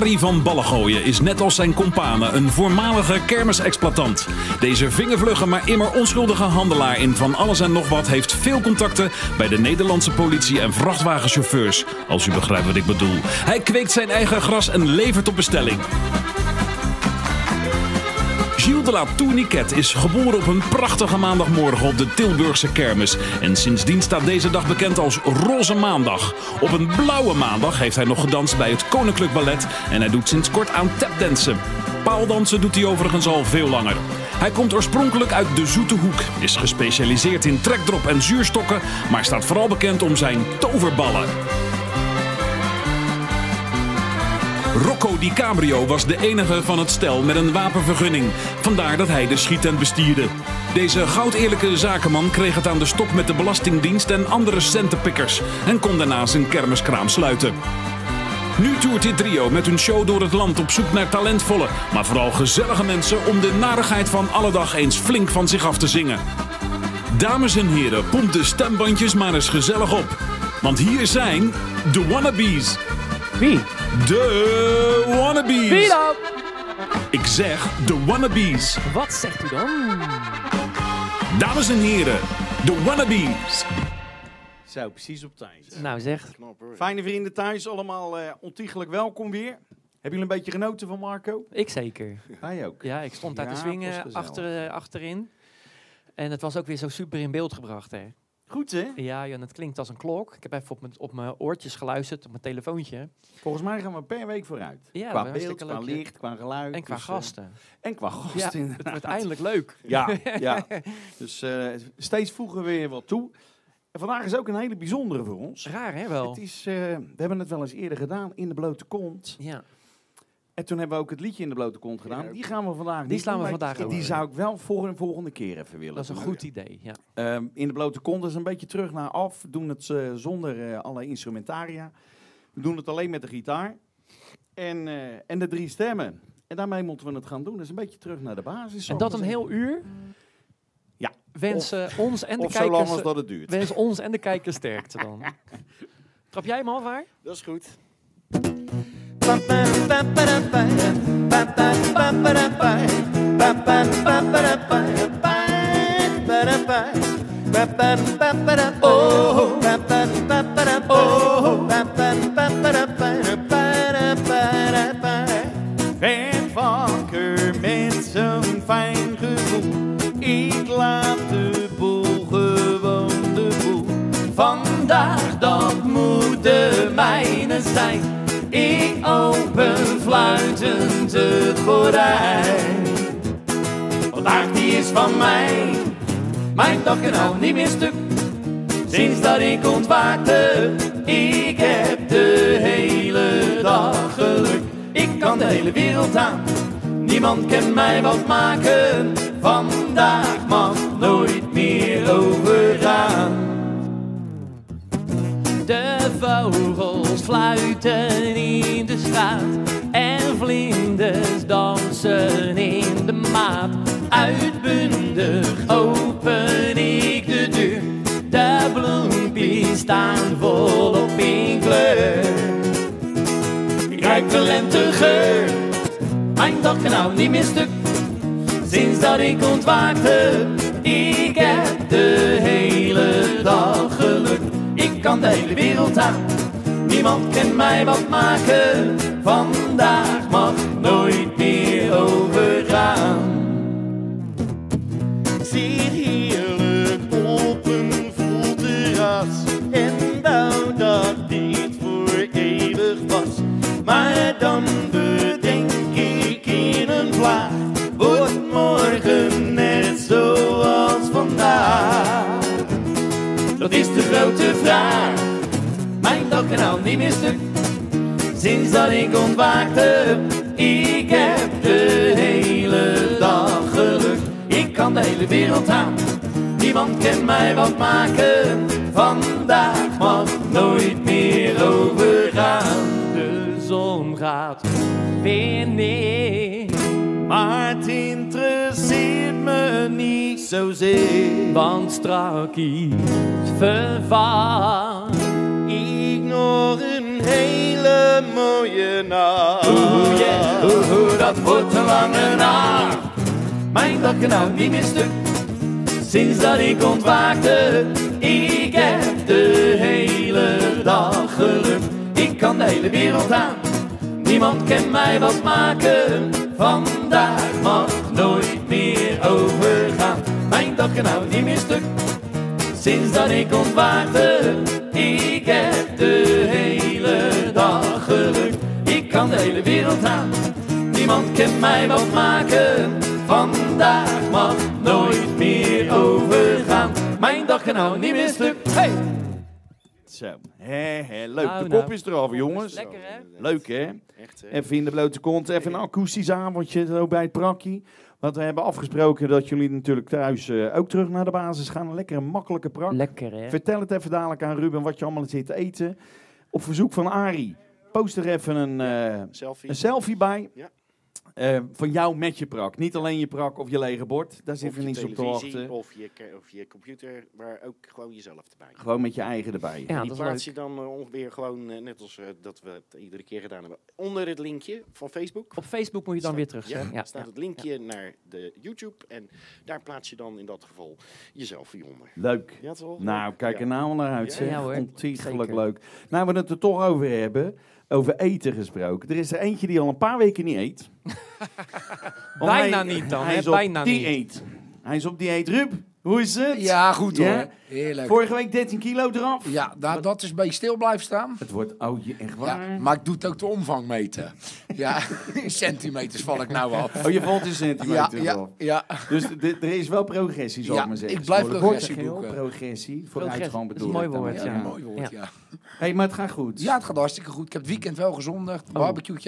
Arie van Ballengooien is net als zijn kompanen een voormalige kermisexploitant. Deze vingervlugge maar immer onschuldige handelaar in van alles en nog wat heeft veel contacten bij de Nederlandse politie en vrachtwagenchauffeurs. Als u begrijpt wat ik bedoel. Hij kweekt zijn eigen gras en levert op bestelling. Gilles de la Tourniquet is geboren op een prachtige maandagmorgen op de Tilburgse kermis. En sindsdien staat deze dag bekend als Roze Maandag. Op een blauwe maandag heeft hij nog gedanst bij het Koninklijk Ballet. En hij doet sinds kort aan tapdansen. Paaldansen doet hij overigens al veel langer. Hij komt oorspronkelijk uit de Zoete Hoek, is gespecialiseerd in trekdrop en zuurstokken, maar staat vooral bekend om zijn toverballen. Rocco Di Cabrio was de enige van het stel met een wapenvergunning. Vandaar dat hij de schietent bestierde. Deze goudeerlijke zakenman kreeg het aan de stok met de Belastingdienst en andere centenpikkers en kon daarna zijn kermiskraam sluiten. Nu toert dit trio met hun show door het land op zoek naar talentvolle, maar vooral gezellige mensen om de narigheid van alle dag eens flink van zich af te zingen. Dames en heren, pomp de stembandjes maar eens gezellig op. Want hier zijn de wannabes. Wie? De wannabes. Wie dan? Ik zeg de wannabes. Wat zegt u dan? Dames en heren, de wannabes. Zo, precies op tijd. Nou zeg, Fijne vrienden thuis, allemaal eh ontiegelijk welkom weer. Hebben jullie een beetje genoten van Marco? ik zeker. Hij ook. Ja, ik stond daar Ja, te het was swingen gezellig. achter, eh, achterin. En het was ook weer zo super in beeld gebracht, hè. Goed hè? Ja, ja, en het klinkt als een klok. Ik heb even op mijn, op mijn oortjes geluisterd, op mijn telefoontje. Volgens mij gaan we per week vooruit. Ja, qua beeld, qua leuk, ja. licht, qua geluid. En qua dus, eh, gasten. en qua Ja, gasten het inderdaad. wordt eindelijk leuk. Ja, ja. Dus eh, steeds voegen we weer wat toe. En vandaag is ook een hele bijzondere voor ons. Raar, hè, wel? Het is, eh, we hebben het wel eens eerder gedaan in de blote kont. Ja. En toen hebben we ook het liedje in de blote kont gedaan. Die gaan we vandaag Die niet slaan doen, we vandaag Die zou ik wel voor een volgende keer even willen Dat is een doen. goed idee, ja. Ehm, in de blote kont is een beetje terug naar af. We doen het eh, zonder eh, alle instrumentaria. We doen het alleen met de gitaar. En, eh, en de drie stemmen. En daarmee moeten we het gaan doen. Dat is een beetje terug naar de basis. En dat een heel uur? Ja. Wensen ons en de. Of zo lang kijkers... als dat het duurt. Wens ons en de kijkers sterkte dan. Trap jij hem al waar? Dat is goed. Ben wakker met zo'n fijn gevoel. Ik laat de boel de boel. Vandaag dat moet de mijne zijn. Ik open fluitend het gordijn. Vandaag die is van mij. Mijn dag kan al niet meer stuk. Sinds dat ik ontwaakte, ik heb de hele dag geluk. Ik kan de hele wereld aan, niemand kan mij wat maken. Vandaag mag nooit meer overgaan. De vogels fluiten en vlinders dansen in de maat. Uitbundig open ik de deur, de bloempjes staan volop in kleur. Ik ruik de lentegeur, mijn dag kan nou niet meer stuk. Sinds dat ik ontwaakte, ik heb de hele dag geluk. Ik kan de hele wereld aan, niemand kan mij wat maken. Vandaag mag nooit meer overgaan. Zit heerlijk op een vol terras en wou dat dit voor eeuwig was. Maar dan bedenk ik in een vlaag, wordt morgen net zoals vandaag. Dat is de grote vraag, mijn dag kan nou niet meer stuk. Sinds dat ik ontwaakte, ik heb de hele dag geluk. Ik kan de hele wereld aan, niemand kan mij wat maken. Vandaag mag nooit meer overgaan. De zon gaat weer neer, Maar het interesseert me niet zozeer. want strak iets vervaagt. Nog een hele mooie nacht. Oeh, yeah, oeh, oeh, dat wordt een lange nacht. Mijn kan nou niet meer stuk. Sinds dat ik ontwaakte, ik heb de hele dag geluk. Ik kan de hele wereld aan, niemand kan mij wat maken. Vandaag mag nooit meer overgaan. Mijn dag kan nou niet meer stuk. Sinds dat ik ontwaakte, hele wereld aan, niemand kan mij wat maken. Vandaag mag nooit meer overgaan. Mijn dag kan nou niet meer stuk. Hey! Zo, hè, hè, leuk. Nou, de nou. kop is eraf, jongens. Lekker hè? Leuk, hè? Echt, hè? Even in de blote kont, even een akoestisch avondje zo bij het prakkie. Want we hebben afgesproken dat jullie natuurlijk thuis eh, ook terug naar de basis gaan. Een lekkere, makkelijke prak. Lekker hè? Vertel het even dadelijk aan Ruben wat je allemaal zit te eten. Op verzoek van Ari, post er even een, eh, Selfie. een selfie bij. Ja. Eh, van jou met je prak. Niet alleen je prak of je lege bord. Daar zit of er je niets op te televisie, wachten. Of je, of je computer, maar ook gewoon jezelf erbij. Gewoon met je eigen erbij. Ja, die dat is plaats je dan eh, ongeveer gewoon, net als dat we het iedere keer gedaan hebben, onder het linkje van Facebook. Op Facebook moet je dan weer terug Ja. Ja, staat ja. het linkje naar de YouTube en daar plaats je dan in dat geval jezelf weer onder. Leuk. Ja, toch? Nou, kijk Ja. er nou naar uit. Ja, zeg. ja hoor. Ontiegelijk leuk. Nou, we het er toch over hebben. Over eten gesproken. Er is er eentje die al een paar weken niet eet. Bijna hij- niet dan, Hij hè? is op Bijna niet. dieet. Hij is op dieet. Rup, hoe is het? Ja, goed hoor. Ja? Heerlijk. Vorige week 13 kilo eraf. Ja, nou, dat is een beetje stil blijven staan. Het wordt, oh je, echt waar? Ja, maar ik doe het ook de omvang meten. Ja, in centimeters val ik nou af. Oh, je valt in centimeter Ja, ja, ja. Dus er is wel progressie, zal Ja, ik maar zeggen. ik blijf progressie boeken. Progressie, vooruitgang dat is bedoel een mooi ik dan. woord, Ja, ja. mooi woord, ja. hey, maar het gaat goed. Ja, het gaat hartstikke goed. Ik heb het weekend wel gezondigd, een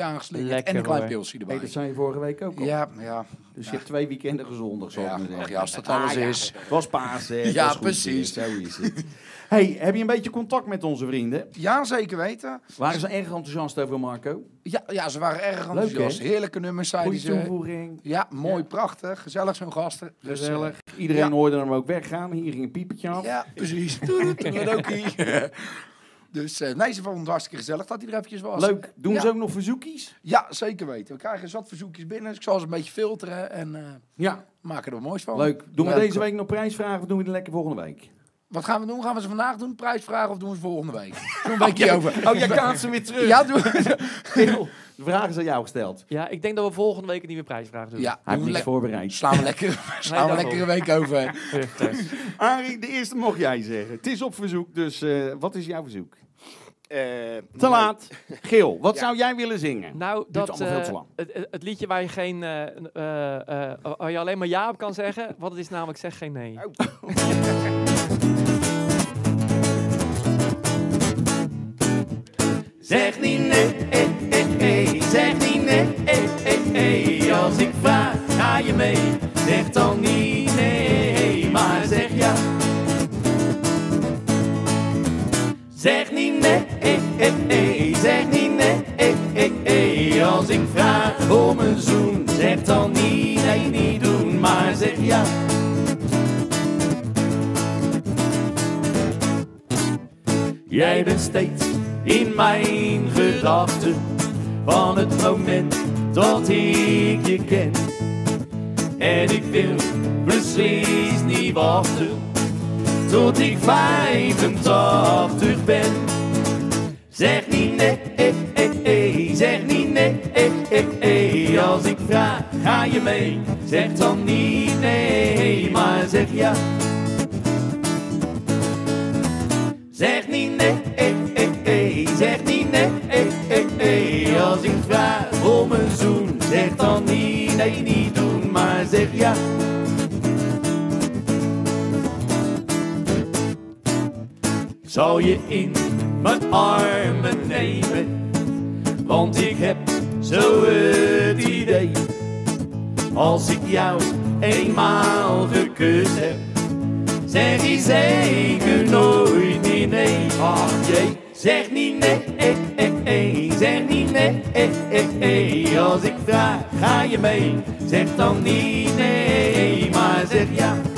aangeslingerd Lekker, en een klein pilsje Hey, erbij. dat zei je vorige week ook al. Ja, ja. Dus je hebt twee weekenden gezondig, zal ik Ja, maar zeggen. ach ja, als dat alles is. Het was paas, hè? Ja, precies. Zo is het. hey, heb je een beetje contact met onze vrienden? Ja, zeker weten. Waren ze erg enthousiast over Marco? Ja, ja ze waren erg enthousiast. hè? Heerlijke nummers, zeiden Goeie ze. toevoeging. Ja, mooi, prachtig. Gezellig zo'n gasten. Dus, eh, Gezellig. Iedereen ja. hoorde hem ook weggaan. Hier ging een piepertje af. Ja, precies. Doei, doei, doei. Dus eh, nee, ze vonden het hartstikke gezellig dat hij er eventjes was. Leuk. Doen Ja. ze ook nog verzoekjes? Ja, zeker weten. We krijgen zat verzoekjes binnen. Dus ik zal ze een beetje filteren en eh, Ja. maken er wat moois van. Leuk. Doen we deze week nog prijsvragen of doen we het lekker volgende week? Wat gaan we doen? Gaan we ze vandaag doen? Prijsvragen of doen we ze volgende week? Doe een weekje over. Oh, jij kaart ze weer terug. Ja, doe. De vraag is aan jou gesteld. Ja, ik denk dat we volgende week een nieuwe prijsvraag doen. Ja, Hij heeft niks voorbereid. Slaan we lekker, slaan we daarom. lekker een week over. Arie, de eerste mocht jij zeggen. Het is op verzoek, dus eh, wat is jouw verzoek? Eh, Te laat. Geel, wat Ja. zou jij willen zingen? Nou, Duurt dat, allemaal veel eh, te lang. het, het- liedje waar je, geen, eh, eh, eh, waar je alleen maar ja op kan zeggen, wat het is namelijk zeg geen nee. Zeg niet nee, eh, eh, eh, zeg niet nee, eh, eh, eh. Als ik vraag, ga je mee? Zeg dan niet nee, maar zeg ja. Zeg niet nee, eh, eh, eh. zeg niet nee, eh, eh, eh. Als ik vraag om een zoen, zeg dan niet nee, niet doen, maar zeg ja. Jij bent steeds in mijn gedachten van het moment dat ik je ken. En ik wil beslist niet wachten tot ik 85 ben. Zeg niet nee, eh, eh, eh. zeg niet nee, eh, eh, eh. Als ik vraag, ga je mee? Zeg dan niet nee, maar zeg ja. Zeg niet nee, eh, zeg niet nee. Als ik vraag om een zoen, zeg dan niet nee, niet doen, maar zeg ja. Zal je in mijn armen nemen, want ik heb zo het idee. Als ik jou eenmaal gekust heb, zeg je zeker nooit meer nee. Ach jee, zeg niet nee, eh, eh, eh. zeg niet nee, eh, eh, eh. Als ik vraag, ga je mee? Zeg dan niet nee, maar zeg ja.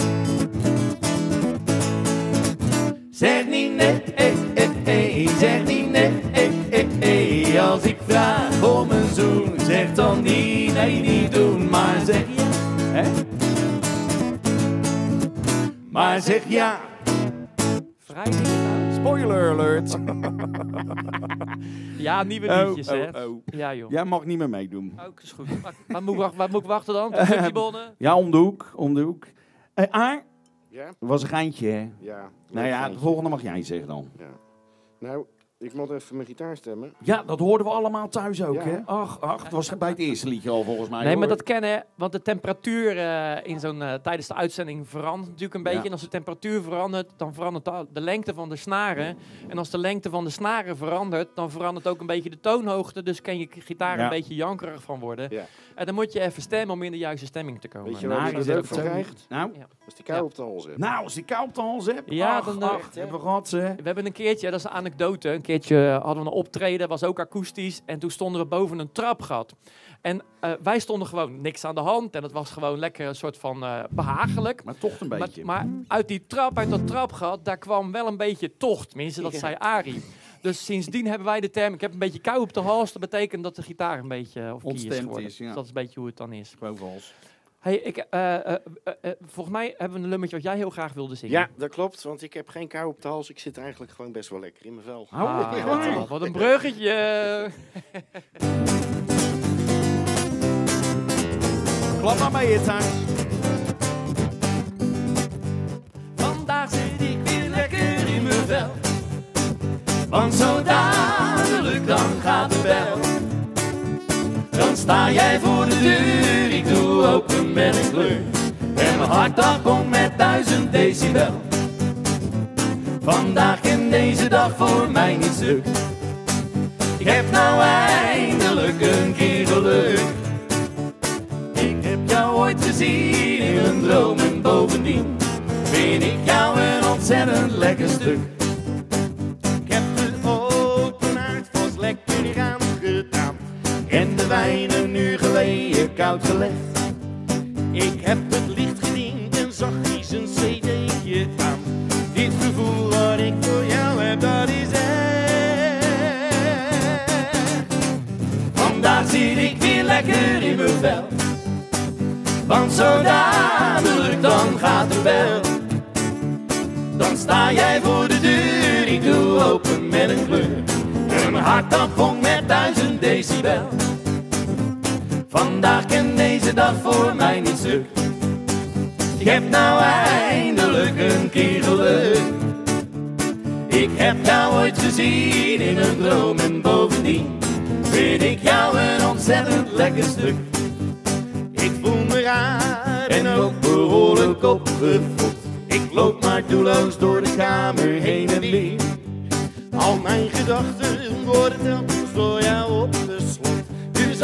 zegt niet nee, eh, eh, eh. Als ik vraag om een zoen, zegt dan niet nee, niet doen, maar zeg ja. Hè? Maar zeg ja. Vrijdagavond. Spoiler alert. ja, nieuwe oh, liedjes, oh, hè? Oh. Ja, joh. Jij mag niet meer meedoen. Ook is goed. Waar moet, ik, waar moet ik wachten dan? De? Ja, om de hoek. Om de hoek. Uh, Aar? Ja? Dat was een geintje, hè? Ja. Nou ja, de volgende mag jij zeggen dan. Ja. Nou, ik moet even mijn gitaar stemmen. Ja, dat hoorden we allemaal thuis ook, Ja. hè? Ach, ach, het was bij het eerste liedje al volgens mij. Nee, maar dat kennen, want de temperatuur eh, in zo'n, eh, tijdens de uitzending verandert natuurlijk een beetje. Ja. En als de temperatuur verandert, dan verandert de, de lengte van de snaren. En als de lengte van de snaren verandert, dan verandert ook een beetje de toonhoogte. Dus kan je gitaar Ja. een beetje jankerig van worden. En dan moet je even stemmen om in de juiste stemming te komen. Weet je Nou, waar je je zet ook krijgt? Nou, Als die kou Ja. op de hals hebt. nou, als die kou op de hals hebt. Ja, ach, dan, eh, hebben we gehad, hè? We hebben een keertje, dat is een anekdote, een keertje hadden we een optreden, was ook akoestisch. En toen stonden we boven een trapgat. En eh, wij stonden gewoon niks aan de hand. En het was gewoon lekker een soort van eh, behagelijk. Maar toch een Maar, beetje. maar uit die trap, uit dat trapgat, daar kwam wel een beetje tocht. Tenminste, dat Ja. zei Arie. Dus sindsdien hebben wij de term, ik heb een beetje kou op de hals. Dat betekent dat de gitaar een beetje eh, of is geworden. is, ja. Dus dat is een beetje hoe het dan is. Gewoon vals. Hey, ik, eh, eh, volgens mij hebben we een nummertje wat jij heel graag wilde zingen. Ja, dat klopt, want ik heb geen kou op de hals. Ik zit eigenlijk gewoon best wel lekker in mijn vel. Hou Ah, wat, wat- wat een bruggetje. Klap maar bij je thuis. Vandaag zit ik Want zo dadelijk dan gaat de bel. Dan sta jij voor de deur, ik doe open met een kleur. En mijn hart dat komt met duizend decibel. Vandaag en deze dag voor mij niet stuk. Ik heb nou eindelijk een keer geluk. Ik heb jou ooit gezien in een droom en bovendien vind ik jou een ontzettend lekker stuk. Wijn een uur geleden koud gelegd. Ik heb het licht gediend en zachtjes een cd'tje aan. Dit gevoel wat ik voor jou heb, dat is echt. Vandaag zit ik weer lekker in mijn vel. Want zo dan gaat de bel. Dan sta jij voor de deur, ik doe open met een kleur. En mijn hart dat met duizend decibel. Vandaag en deze dag voor mij niet stuk. Ik heb nou eindelijk een keer geluk. Ik heb jou ooit gezien in een droom en bovendien vind ik jou een ontzettend lekker stuk. Ik voel me raar En ook behoorlijk opgefokt. Ik loop maar doelloos door de kamer heen en weer. Al mijn gedachten worden telkens door jou opgeslokt.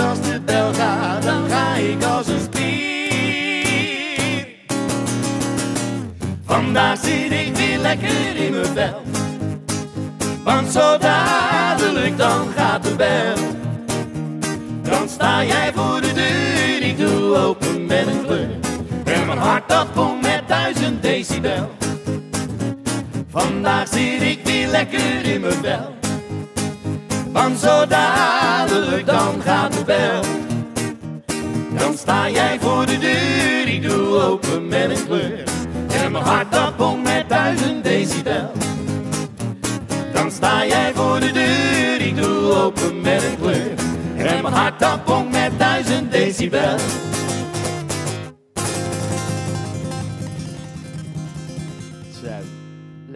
Als de bel gaat, dan ga ik als een spier. Vandaag zit ik weer lekker in mijn vel. Want zo dadelijk dan gaat de bel. Dan sta jij voor de deur, ik doe open met een kleur. En mijn hart dat pompt met duizend decibel. Vandaag zit ik weer lekker in mijn vel. Want zo dadelijk dan gaat de bel. Dan sta jij voor de deur, ik doe open met een kleur. En mijn hart dat pompt met duizend decibel. Dan sta jij voor de deur, ik doe open met een kleur. En mijn hart dat pompt met duizend decibel.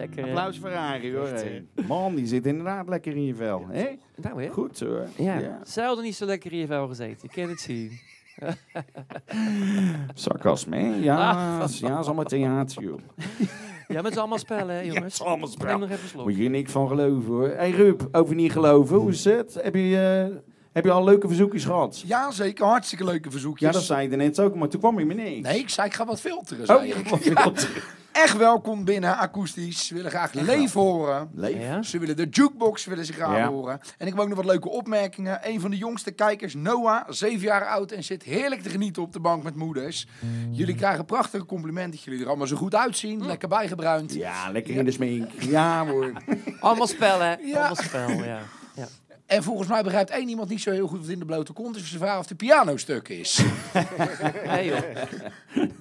Lekker. Applaus voor Arie, hoor. Man, die zit inderdaad lekker in je vel. hè? Nou, hè? Goed hoor. Ja, zelden niet zo lekker in je vel gezeten. Ik kan het zien. Sarcasme, hè? Ja, Ah. ja, is allemaal theater, joh. Ja, met z'n allemaal spellen, hè, jongens. is allemaal Neem spel. nog even. Moet je er niks van geloven, hoor. Hé, hey, Ruud, over niet geloven. Hoe is het? Heb je, eh, heb je al leuke verzoekjes gehad? Ja, zeker. Hartstikke leuke verzoekjes. Ja, dat zei je net ook, maar toen kwam je me niks. Nee, ik zei ik ga wat filteren. Oh, Ja. Echt welkom binnen, akoestisch. Ze willen graag leven horen. Leef. Ja? Ze willen de jukebox willen ze graag Ja. horen. En ik heb ook nog wat leuke opmerkingen. Een van de jongste kijkers, Noah, zeven jaar oud en zit heerlijk te genieten op de bank met moeders. Jullie krijgen prachtige complimenten. dat Jullie er allemaal zo goed uitzien. Lekker bijgebruind. Ja, lekker in de smink. Ja, hoor. Allemaal spellen. Ja. Allemaal spel, ja. En volgens mij begrijpt één iemand niet zo heel goed wat in de blote kont is. Ze vragen of de piano stuk is. Joh.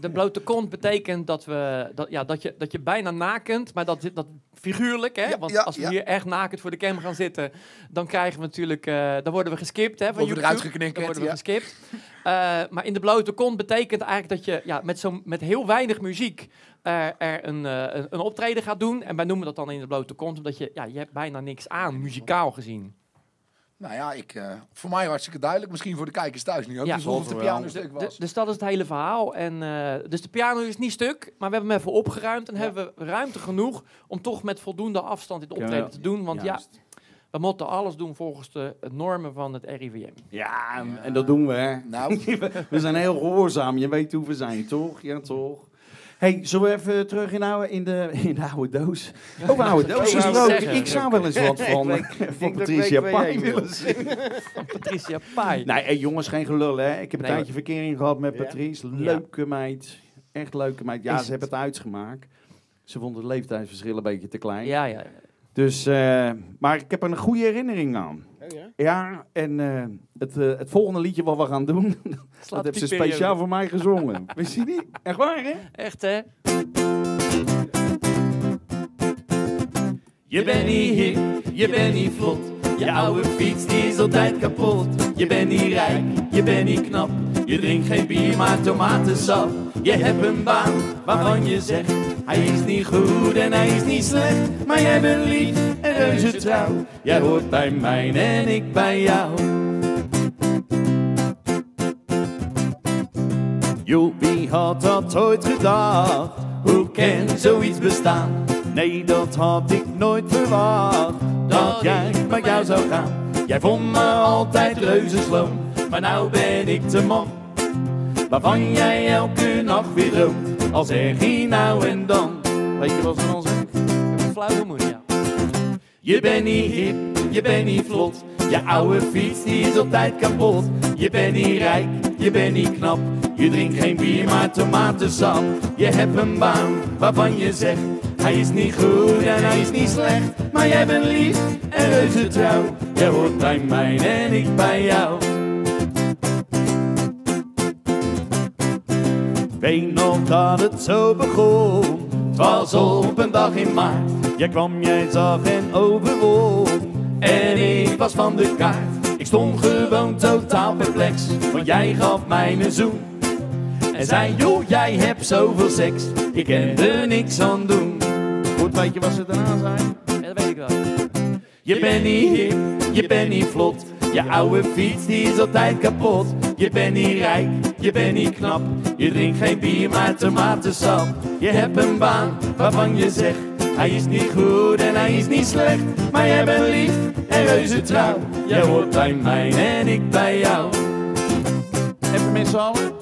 de blote kont betekent dat, we, dat, ja, dat, je, dat je bijna nakend, maar dat, dat figuurlijk, hè? Ja, Want ja, als we ja. hier echt nakend voor de cam gaan zitten, dan krijgen we natuurlijk, eh, dan worden we geskipt, hè? Van Worden eruit Dan worden we geskipt. Eh, maar in de blote kont betekent eigenlijk dat je ja, met, zo, met heel weinig muziek eh, er een, een, een optreden gaat doen. En wij noemen dat dan in de blote kont, omdat je, ja, je hebt bijna niks aan, muzikaal gezien. Nou ja, ik, eh, voor mij hartstikke duidelijk. Misschien voor de kijkers thuis nu ook. Ja. dus of de piano stuk was. Dus, dus dat is het hele verhaal. En, eh, dus de piano is niet stuk, maar we hebben hem even opgeruimd. En hebben we ruimte genoeg om toch met voldoende afstand dit optreden Ja, te doen. Want Juist. ja, we moeten alles doen volgens de normen van het RIVM. Ja, en- en dat doen we, hè. Nou, We zijn heel gehoorzaam. Je weet hoe we zijn, toch? Ja, toch? Hey, zullen we even terug in, de, in de oude doos? Over oude doos gesproken. Ik zou wel eens wat van, Ik van Patricia Pai willen zingen. Patricia Pai. Nee, hey, jongens, geen gelul, hè. Ik heb een tijdje verkering gehad met? Patrice. Leuke meid. Echt leuke meid. Ja, ze hebben het uitgemaakt. Ze vond het leeftijdsverschil een beetje te klein. Ja, ja. Dus, eh, maar ik heb er een goede herinnering aan. Oh ja? Ja, en eh, het, eh, het volgende liedje wat we gaan doen, dat heeft ze die periode. speciaal voor mij gezongen. Wist je niet? Echt waar, hè? Echt, hè? Je bent niet hip, je bent niet vlot. Je oude fiets die is altijd kapot. Je bent niet rijk, je bent niet knap. Je drinkt geen bier, maar tomatensap. Je hebt een baan waarvan je zegt: Hij is niet goed en hij is niet slecht. Maar jij bent lief en reuze trouw. Jij hoort bij mij en ik bij jou. Joh, wie had dat ooit gedacht? Hoe kan zoiets bestaan? Nee, dat had ik nooit verwacht. Dat jij met jou zou gaan. Jij vond me altijd reuze sloom. Maar nou ben ik de man. Waarvan jij elke nacht weer droomt. Al zeg je nou en dan. Weet je wat ze dan zeggen? Een flauwe ja. Je bent niet hip, je bent niet vlot. Je oude fiets die is altijd kapot. Je bent niet rijk, je bent niet knap. Je drinkt geen bier, maar tomatensap. Je hebt een baan waarvan je zegt: Hij is niet goed en hij is niet slecht. Maar jij bent lief en reuze trouw. Jij hoort bij mij en ik bij jou. Weet nog dat het zo begon. Het was op een dag in maart. Jij kwam, jij zag en overwon. En ik was van de kaart. Ik stond gewoon totaal perplex. Want jij gaf mij een zoen. En zei, joh, jij hebt zoveel seks. Ik kan er niks aan doen. Goed, weet je wat ze daarna zei? Ja, dat weet ik wel. Je bent niet hip, je bent niet vlot. Je oude fiets die is altijd kapot. Je bent niet rijk, je bent niet knap. Je drinkt geen bier, maar tomatensap. Je hebt een baan waarvan je zegt: Hij is niet goed en hij is niet slecht. Maar jij bent lief en reuze trouw. Jij hoort bij mij en ik bij jou. Even met z'n allen.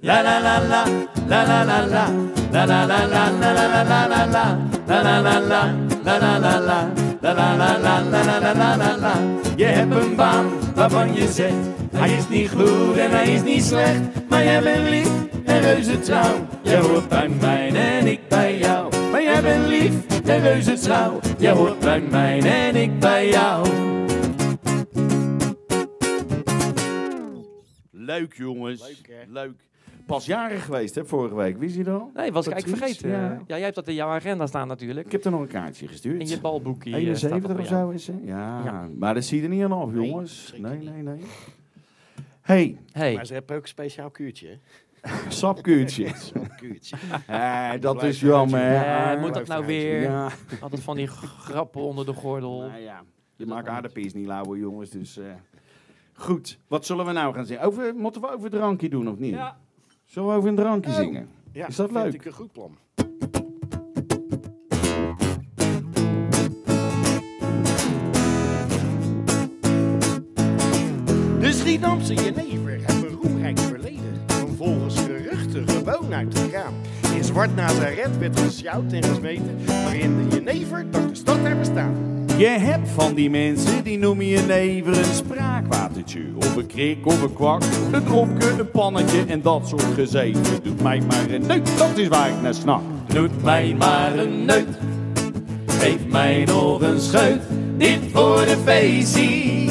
La la la la, la la la la, la la la la, la la la la la, la la la la, la la la la, la la la la, la la. Je hebt een baan waarvan je zegt, hij is niet goed en hij is niet slecht, maar jij bent lief en reuze trouw. Jij hoort bij mij en ik bij jou, maar jij bent lief en reuze trouw. Jij hoort bij mij en ik bij jou. Leuk, jongens. Leuk, hè? Leuk. Pas jarig geweest, hè, vorige week. Wist je dat? Nee, was ik eigenlijk vergeten. ja. Ja. jij hebt dat in jouw agenda staan natuurlijk. Ik heb er nog een kaartje gestuurd. In je balboekje. eh, staat dat 71 voor of zo is ze. Ja, Ja. maar dat zie je er niet aan af, jongens. Nee, nee, nee. hey, Hey, Maar ze hebben ook een speciaal kuurtje. hè? sapkuurtje. Zo'n kuurtje. Eh, dat is jammer. hè. Eh, moet dat nou weer? Ja, altijd van die grappen onder de gordel. nou ja. Je maakt aardappels niet lauwe, jongens. Dus, eh, goed, wat zullen we nou gaan zingen? Over, moeten we over drankje doen of niet? Ja. Zullen we over een drankje Oh. zingen? Ja, Is dat vind leuk? ik een goed plan. De Schiedamse jenever heeft een roemrijk verleden. Om volgens geruchten gewoon uit te gaan. In Zwart Nazaret werd gesjouwd en gesmeten. Waarin de jenever dacht de stad er bestaan. Je hebt van die mensen, die noem je never een spraakwatertje. Of een krik of een kwak, een dropje, een pannetje en dat soort gezeven. Doet mij maar een neut, dat is waar ik naar snak. Doet mij maar een neut. Geef mij nog een scheut. Dit voor de feestie.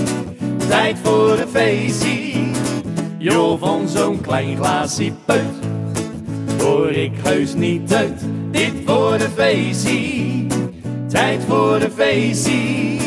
Tijd voor een feestie. Joh, van zo'n klein glaasje peut. Hoor ik heus niet uit, dit voor de feestie. Tijd voor de feestie.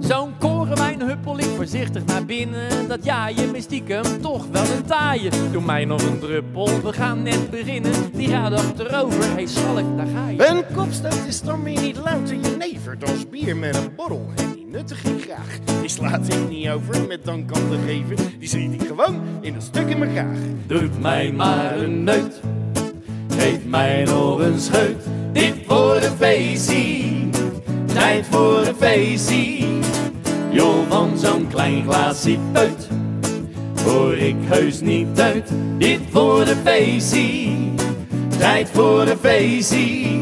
Zo'n korenwijn huppel ik voorzichtig naar binnen. Dat ja, je me stiekem toch wel een taaie. Doe mij nog een druppel, we gaan net beginnen. Die gaat achterover, hey schalk, daar ga je. Een kopstoot is dan weer niet louter jenever. als bier met een borrel. En die nuttig ik graag. Die slaat ik niet over met dank aan te geven. Die schiet ik gewoon in een stuk in mijn graag. Doet mij maar een neut, geef mij nog een scheut. Dit voor de feestie, tijd voor de feestie. Joh, van zo'n klein glaasje uit, hoor ik heus niet uit. Dit voor de feestie, tijd voor de feestie.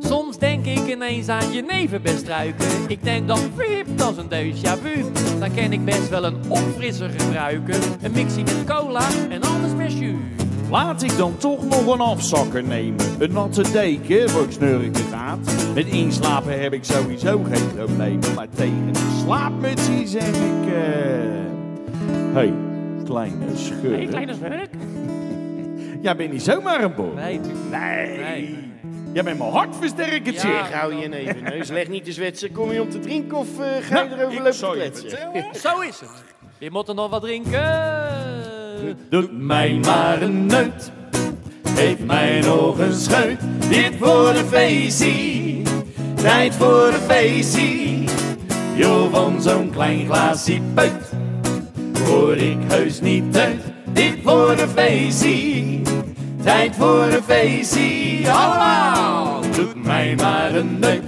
Soms denk ik ineens aan je nevenbestruiken. Ik denk dan verhipt als een déjà vu. Dan kan ik best wel een opfrisser gebruiken. Een mixie met cola en anders met jus. Laat ik dan toch nog een afzakker nemen. Een natte deken voor ik snurken gaat. Met inslapen heb ik sowieso geen problemen. Maar tegen een slaapmutsie zeg ik... eh hey, kleine schurk. Hey, kleine schurk. Jij bent niet zomaar een bol. Nee. Nee. Nee. Jij bent mijn hartversterkertje. Ja. Zeg, hou je neven neus. Leg niet te zwetsen. Kom je om te drinken of eh, ga je Nou, erover lopen te kletsen? Zo is het. Je moet er nog wat drinken. Doet mij maar een neut, geef mij nog een scheut. Dit voor de feestie, tijd voor de feestie. Joh, van zo'n klein glaasje puit, hoor ik heus niet uit. Dit voor de feestie, tijd voor de feestie. Allemaal, doet mij maar een neut,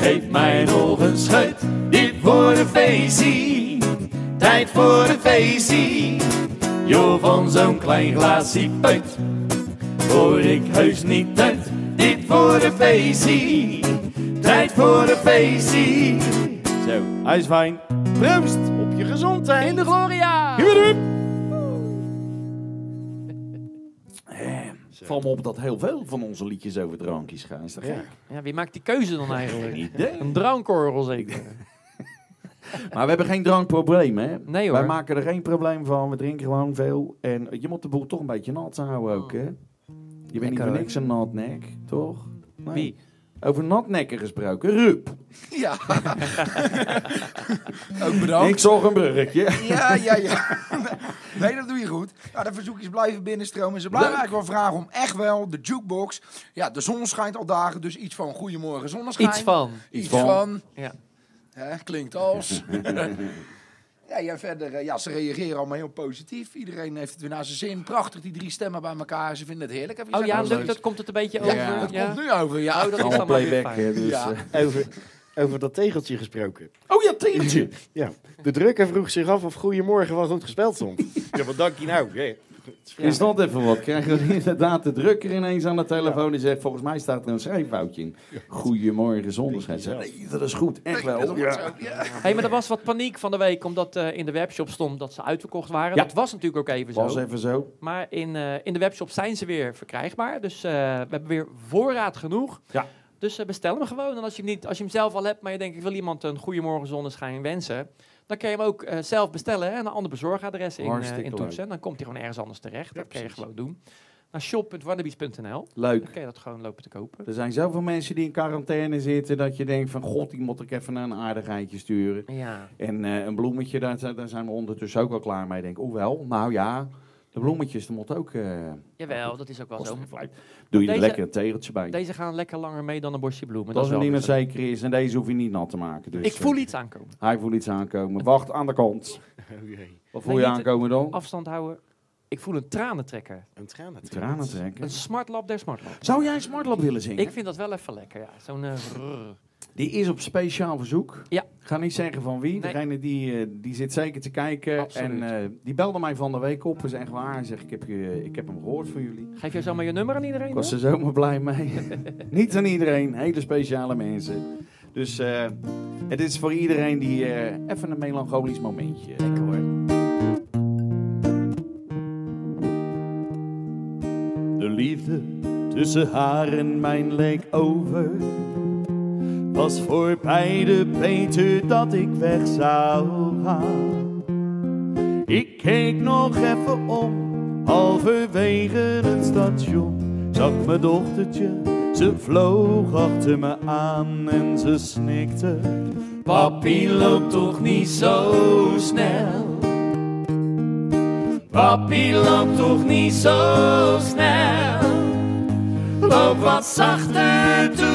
geef mij nog een scheut. Dit voor de feestie, tijd voor de feestie. Joh, van zo'n klein glaasje puit hoor ik heus niet uit. Dit voor de feestie, tijd voor de feestie. Zo, hij is fijn. Proost op je gezondheid. In de Gloria. Val me op dat heel veel van onze liedjes over drankjes gaan. Is dat Ja. gek? Ja, wie maakt die keuze dan eigenlijk? idee. Een drankorgel zeker. Maar we hebben geen drankprobleem, hè? Nee, Wij hoor. maken er geen probleem van. We drinken gewoon veel. En je moet de boel toch een beetje nat houden ook, hè? Je bent niet voor niks een natnek, toch? Nee. Wie? Over natnekken gesproken. Rup. Ja. Ook bedankt. Ik zag een bruggetje. Ja, ja, ja. Nee, dat doe je goed. Ja, de verzoekjes blijven binnenstromen. Ze blijven Leuk. eigenlijk wel vragen om echt wel de jukebox. Ja, de zon schijnt al dagen, dus iets van goedemorgen zonneschijn. Iets van. Iets van. van. Ja. Hè, klinkt als. ja, ja, verder, eh, ja, ze reageren allemaal heel positief. Iedereen heeft het weer naar zijn zin. Prachtig, die drie stemmen bij elkaar. Ze vinden het heerlijk. Heb je Oh ja, Dat leuk, dat komt het een beetje Ja, over. dat Ja. komt nu over. Ja, Oh, dat is Allemaal dan maar weer dus, Ja. eh. Over, over dat tegeltje gesproken. Oh ja, tegeltje. Ja, de drukker vroeg zich af of Goedemorgen wel goed gespeld stond. ja, wat dank je nou? Ja. Is dat even wat? Krijgen we inderdaad de drukker ineens aan de telefoon en zegt... Volgens mij staat er een schrijffoutje in. Goedemorgen zonneschijn. Nee, dat is goed. Echt wel. Ja. Hey, maar er was wat paniek van de week, omdat eh, in de webshop stond dat ze uitverkocht waren. Ja. Dat was natuurlijk ook even Was zo. even zo. Maar in, eh, in de webshop zijn ze weer verkrijgbaar. Dus eh, we hebben weer voorraad genoeg. Ja. Dus eh, bestel hem gewoon. En als je, hem niet, als je hem zelf al hebt, maar je denkt ik wil iemand een goeiemorgen zonneschijn wensen. Dan kun je hem ook eh, zelf bestellen. Hè, en een ander bezorgadres in, eh in. Toetsen. Dan komt hij gewoon ergens anders terecht. dat kun je gewoon doen. Naar shop.wannabies.nl. Leuk. Dan kun je dat gewoon lopen te kopen. Er zijn zoveel mensen die in quarantaine zitten... dat je denkt van... God, die moet ik even naar een aardigheidje sturen. Ja. En eh, een bloemetje, daar, zijn- daar zijn we ondertussen ook al klaar mee. Denk, hoewel, nou ja... De bloemetjes, dat moet ook... eh Jawel, dat is ook wel zo. Doe je er lekker een tegeltje bij. Deze gaan lekker langer mee dan een bosje bloemen. dat is is een dat zo. zeker is. En deze hoef je niet nat te maken. Dus, Ik voel eh, iets aankomen. Hij voelt iets aankomen. Wacht aan de kant. Jee, Wat voel Nee, je niet- aankomen dan? Afstand houden. Ik voel een tranentrekker. een tranen. Tranen trekken. Een smartlab der smartlab. Zou jij een smartlab willen zingen? Ik vind dat wel even lekker, ja. Zo'n... eh. Die is op speciaal verzoek. Ja. Ik ga niet zeggen van wie. Nee. Degene die, eh, die zit zeker te kijken. Absoluut. En eh, die belde mij van de week op. En zei echt waar. Hij zegt, ik heb, je, ik heb hem gehoord van jullie. Geef jij zomaar je nummer aan iedereen? Ik was er zomaar blij mee. niet aan iedereen. Hele speciale mensen. Dus eh, het is voor iedereen die eh, even een melancholisch momentje. Lekker hoor. De liefde tussen haar en mijn leek over. Was voor beide beter dat ik weg zou gaan. Ik keek nog even om Halverwege het station zag mijn dochtertje. Ze vloog achter me aan en ze snikte. Papi loopt toch niet zo snel. Papi loopt toch niet zo snel. Loop wat zachter toe,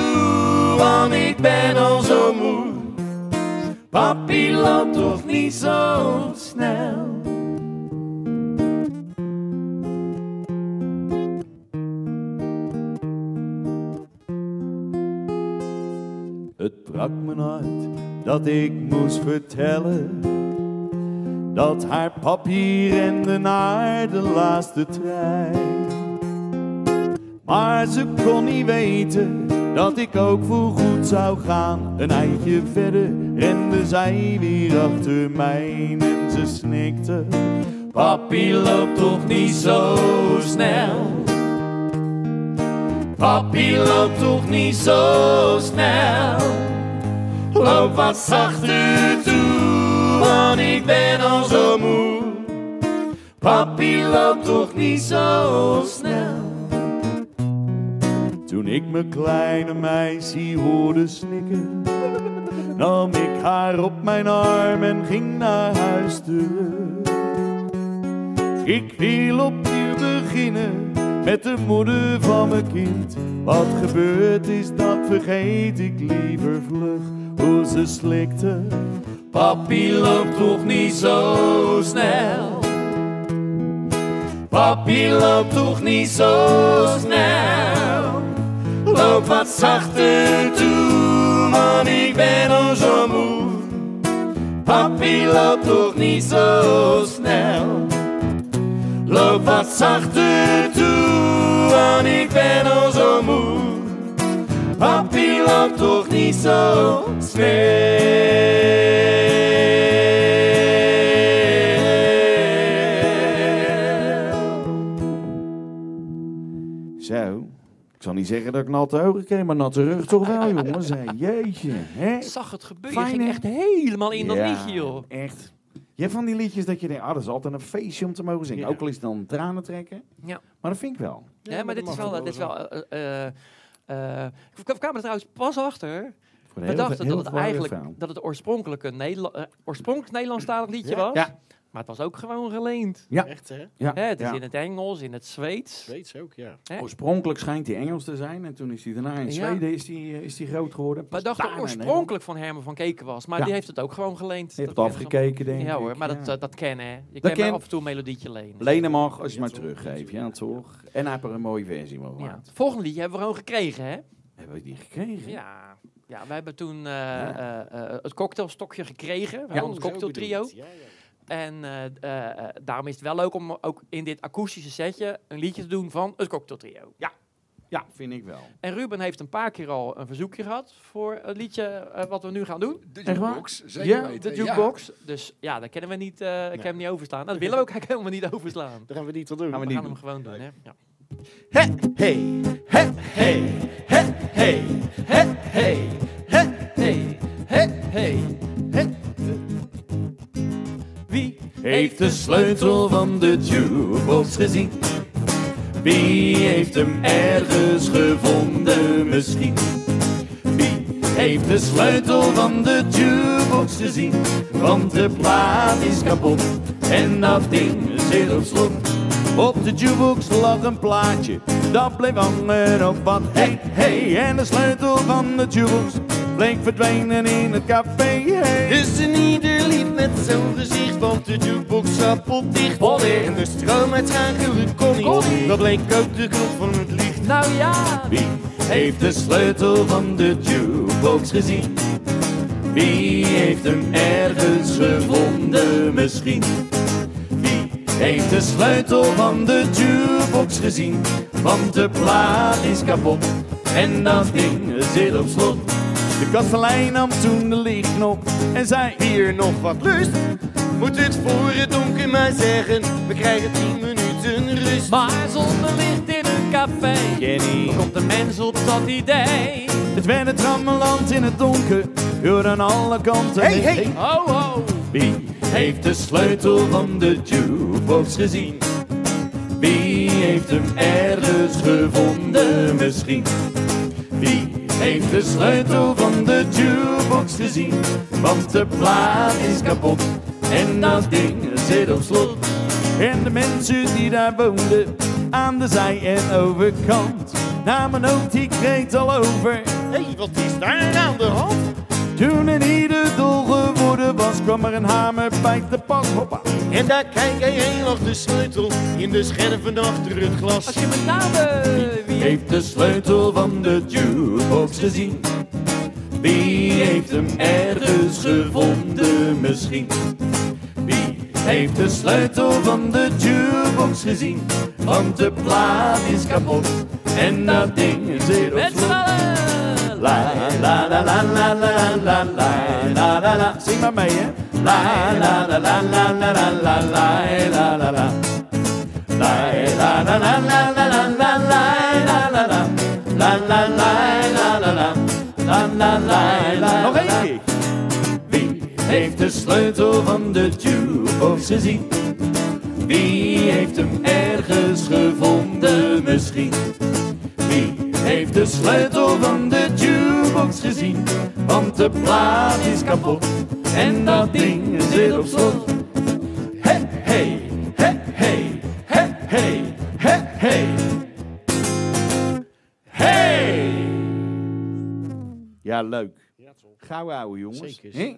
want ik ben al zo moe. Papi loopt toch niet zo snel. Het brak me hart dat ik moest vertellen dat haar papi rende naar de laatste trein. Maar ze kon niet weten dat ik ook voorgoed zou gaan. Een eindje verder rende zij weer achter mij en ze snikte. Papi loopt toch niet zo snel. Papi loopt toch niet zo snel. Loop wat zachter toe, want ik ben al zo moe. Papi loopt toch niet zo snel. Toen ik mijn kleine meisje hoorde snikken, nam ik haar op mijn arm en ging naar huis terug. Ik wil opnieuw beginnen met de moeder van mijn kind. Wat gebeurd is, dat vergeet ik liever vlug. Hoe ze slikte, Papi loopt toch niet zo snel. Papi loopt toch niet zo snel. Loop wat zachter toe, man, ik ben al zo moe. Papi loopt toch niet zo snel. Loop wat zachter toe, want ik ben al zo moe. Papi loopt toch niet zo snel. Zal niet zeggen dat ik natte ogen kreeg, maar natte rug toch wel, jongens. Jeetje, hè? Ik zag het gebeuren. Je Fijn, ging echt helemaal in dat Ja, liedje, joh. Echt. Je hebt van die liedjes dat je denkt, ah, dat is altijd een feestje om te mogen zingen. Ja. Ook al is het dan tranen trekken. Ja. Maar dat vind ik wel. Ja, maar dit is wel... Dit is wel eh, eh, eh, we kwamen er trouwens pas achter. Voor We dachten dat het eigenlijk dat het oorspronkelijk een Nederla oorspronkelijk Nederlandstalig liedje was. Maar het was ook gewoon geleend. Ja. Echt, hè? Ja. Hè, het is ja. in het Engels, in het Zweeds. Zweeds ook, ja. Hè? Oorspronkelijk schijnt hij Engels te zijn en toen is hij daarna in Ja. Zweden is die, eh, is die groot geworden. Maar ik dacht dat oorspronkelijk van Herman van Keken was. Maar Ja. die heeft het ook gewoon geleend. Hebt Dat het ken- afgekeken, denk ik. Ja hoor, maar dat, Ja. eh, dat kennen. hè. Je Dat kan ken- af en toe een melodietje lenen. Lenen mag als je het maar teruggeeft, ja toch? En hij heeft er een mooie versie van Ja. gemaakt. Het volgende liedje hebben we gewoon gekregen, hè? Hebben we die gekregen? Ja. Ja, wij hebben toen eh, het cocktailstokje gekregen. We hadden ons Zo cocktailtrio. Ja, ja. En eh, eh, eh, daarom is het wel leuk om ook in dit akoestische setje een liedje te doen van het Cocktail Trio. Ja. Ja, vind ik wel. En Ruben heeft een paar keer al een verzoekje gehad voor het liedje wat we nu gaan doen. De jukebox, ja. De jukebox. Dus ja, daar kennen we niet, uh, nee. hem niet overslaan. Dat willen we ook helemaal niet overslaan. Daar gaan we niet wat doen. We, gaan hem gewoon doen. Hè? Ja. He, hey, he, hey, he, hey, he, hey, hey, hey. Heeft de sleutel van de jukebox gezien? Wie heeft hem ergens gevonden misschien? Wie heeft de sleutel van de jukebox gezien? Want de plaat is kapot en dat ding zit op slot. Op de jukebox lag een plaatje, dat bleef hangen op wat hey hey. En de sleutel van de jukebox bleek verdwenen in het café. Dus in ieder lied met zo'n gezicht, want de jukebox zat potdicht. Potdicht. En de stroomuitschakelen kon niet. Kon niet. Dat bleek ook de grond van het licht. Nou ja, Wie heeft de sleutel van de jukebox gezien? Wie heeft hem ergens gevonden misschien? Wie heeft de sleutel van de jukebox gezien? Want de plaat is kapot en dat ding zit op slot. De kastelein nam toen de lichtknop en zei... Hier nog wat lust. Moet het voor het donker maar zeggen. We krijgen 10 minuten rust. maar zonder licht in een café. Kenny. Komt de mens op dat idee. Het werd het rammeland in het donker, door aan alle kanten. Hey, hey. Ho, ho. Wie heeft de sleutel van de jukebox gezien? Wie heeft hem ergens gevonden misschien? Wie heeft de sleutel van de jukebox gezien? Want de plaat is kapot en dat ding zit op slot. En de mensen die daar woonden, aan de zij- en overkant, namen ook die kreet al over. Hé, hey, wat is daar aan de hand? Toen een ieder dol geworden was, kwam er een hamer bij de pas. Hoppa. En daar kijk hij heen lag de sleutel in de scherven achter het glas. Als je met name wie heeft de sleutel van de jukebox gezien? Wie heeft hem ergens gevonden misschien? Wie heeft de sleutel van de jukebox gezien? Want de plaat is kapot en dat ding zit op slot. La la la la la la la la la Zing maar mee, hè? La la la la la la la la la la la la La la la la la la la la la la la la La la la la la la La la la la Nog één keer. Wie heeft de sleutel van de jukebox gezien? Wie heeft hem ergens gevonden misschien? Wie heeft de sleutel van de jukebox gezien? Want de plaat is kapot en dat ding zit op slot. Hey, hey, hey, hey, hey, hey, hey, hey. Hey! Ja, leuk. Gauw houden, jongens. Zeker. Hè?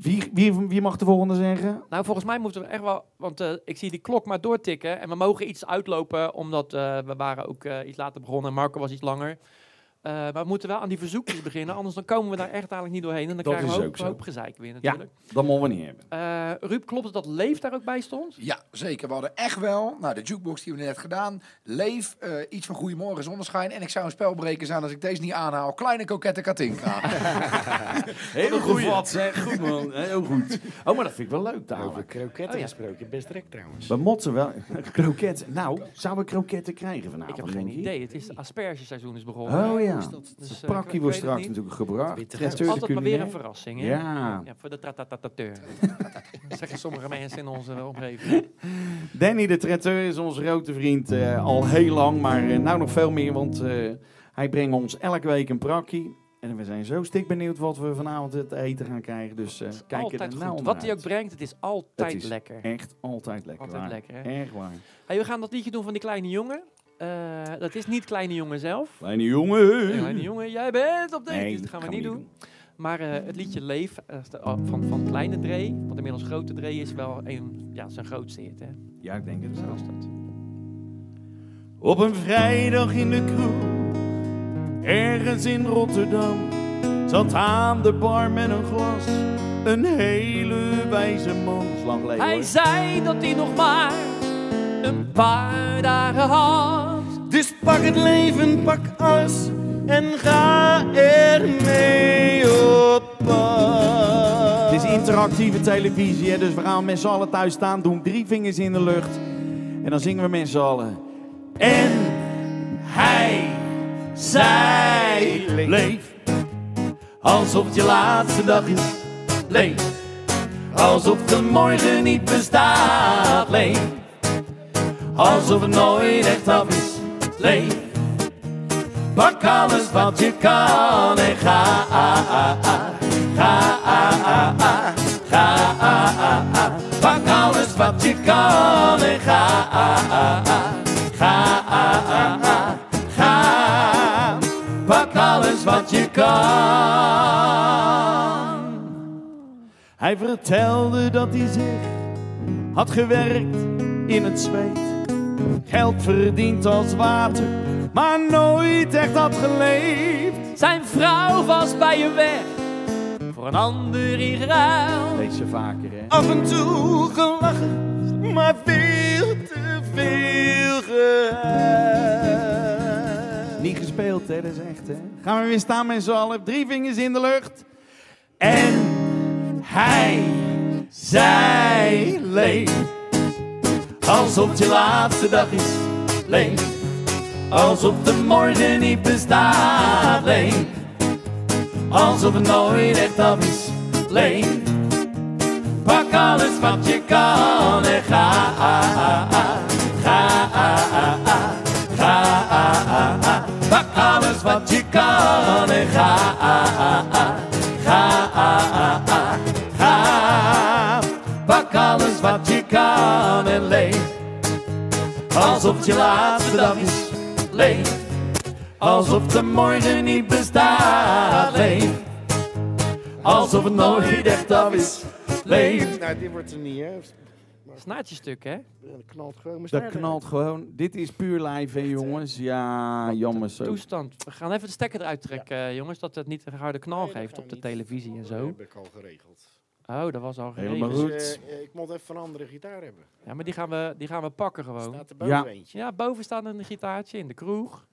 Wie, wie, wie mag de volgende zeggen? Nou, volgens mij moeten we echt wel, want eh, ik zie die klok maar doortikken en we mogen iets uitlopen, omdat eh, we waren ook eh, iets later begonnen en Marco was iets langer. Eh, maar we moeten wel aan die verzoekjes beginnen, anders dan komen we daar echt eigenlijk niet doorheen en dan Dat krijgen we ook hoop, gezeik weer Ja, natuurlijk. dat mogen we niet hebben. Eh, Ruud, klopt het dat Leef daar ook bij stond? Ja, zeker. We hadden echt wel, nou de jukebox die we net gedaan, Leef, eh, iets van Goedemorgen Zonneschijn. En ik zou een spelbreker zijn als ik deze niet aanhaal. Kleine kokette Katinka. Heel goed wat, zeg. Goed, man. Heel goed. Oh, maar dat vind ik wel leuk, Over dadelijk. kroketten Oh ja. gesproken, best direct trouwens. We moeten wel... Kroketten. Nou, zouden we kroketten krijgen vanavond? ik heb geen idee, het is aspergeseizoen is begonnen. Oh ja. Dus, Het eh, prakkie ik wordt het straks natuurlijk gebracht. Traiteur de Altijd maar weer een verrassing, hè? Ja. Ja, voor de tratatateur. Dat zeggen sommige mensen in onze omgeving. Danny de Traiteur is onze grote vriend eh, al heel lang, maar eh, nou nog veel meer, want eh, hij brengt ons elke week een prakkie. En we zijn zo stik benieuwd wat we vanavond te eten gaan krijgen, dus eh kijk altijd er goed. nou Wat hij ook brengt, het is altijd Het is lekker. Echt altijd lekker. Altijd waar. lekker, hè? Erg waar. Hey, we gaan dat liedje doen van die kleine jongen. Eh, dat is niet kleine jongen zelf. Kleine jongen. Nee, kleine jongen, jij bent op de Nee, dus dat gaan we niet doen. Maar eh, het liedje Leef eh, oh, van, van Kleine Dree, want inmiddels Grote Dree is wel een, ja, zijn grootste hit. Hè? Ja, ik denk het Zo wel. dat. Op een vrijdag in de kroeg, ergens in Rotterdam, zat aan de bar met een glas een hele wijze man. Lang geleden, Hij hoor. zei dat hij nog maar een paar dagen had. Dus pak het leven, pak alles en ga ermee op pad. Het is interactieve televisie, hè, dus we gaan met z'n allen thuis staan, doen drie vingers in de lucht en dan zingen we met z'n allen. En hij, zij, leef, alsof het je laatste dag is. Leef, alsof de morgen niet bestaat. Leef, alsof het nooit echt af is. Pak alles wat je kan en ga. Ga, ga, pak alles wat je kan en ga. Ga, ga, pak alles wat je kan. Hij vertelde dat hij zich had gewerkt in het zweet. Geld verdiend als water, maar nooit echt had geleefd. Zijn vrouw was bij je weg, voor een ander in ruil. Deze vaker, hè? Af en toe gelachen, maar veel te veel gehuild. Niet gespeeld, hè? Dat is echt, hè? Gaan we weer staan met z'n allen. Drie vingers in de lucht. En hij, zij, leeft. Alsof je laatste dag is. Leef. Alsof de morgen niet bestaat. Leef. Alsof het nooit echt af is. Leef. Pak alles wat je kan en. Ga. Alsof het je laatste dag is. Leef. Alsof de morgen niet bestaat. Leef. Alsof het nooit echt af is. Leef. Nou, dit wordt er niet, hè? Snaartjestuk, hè? Dat knalt gewoon Dat knalt gewoon. Dit is puur live, hè, jongens. Ja, jammer zo. Toestand. We gaan even de stekker eruit trekken, eh, jongens, dat het niet een harde knal Nee, dat geeft op de niet. televisie en Dat zo. heb ik al geregeld. Oh, dat was al Helemaal geregeld. Dus goed. eh, ik moet even een andere gitaar hebben. Ja, maar die gaan we, die gaan we pakken gewoon. Staat er boven Ja. eentje. Ja, boven staat een gitaartje in de kroeg.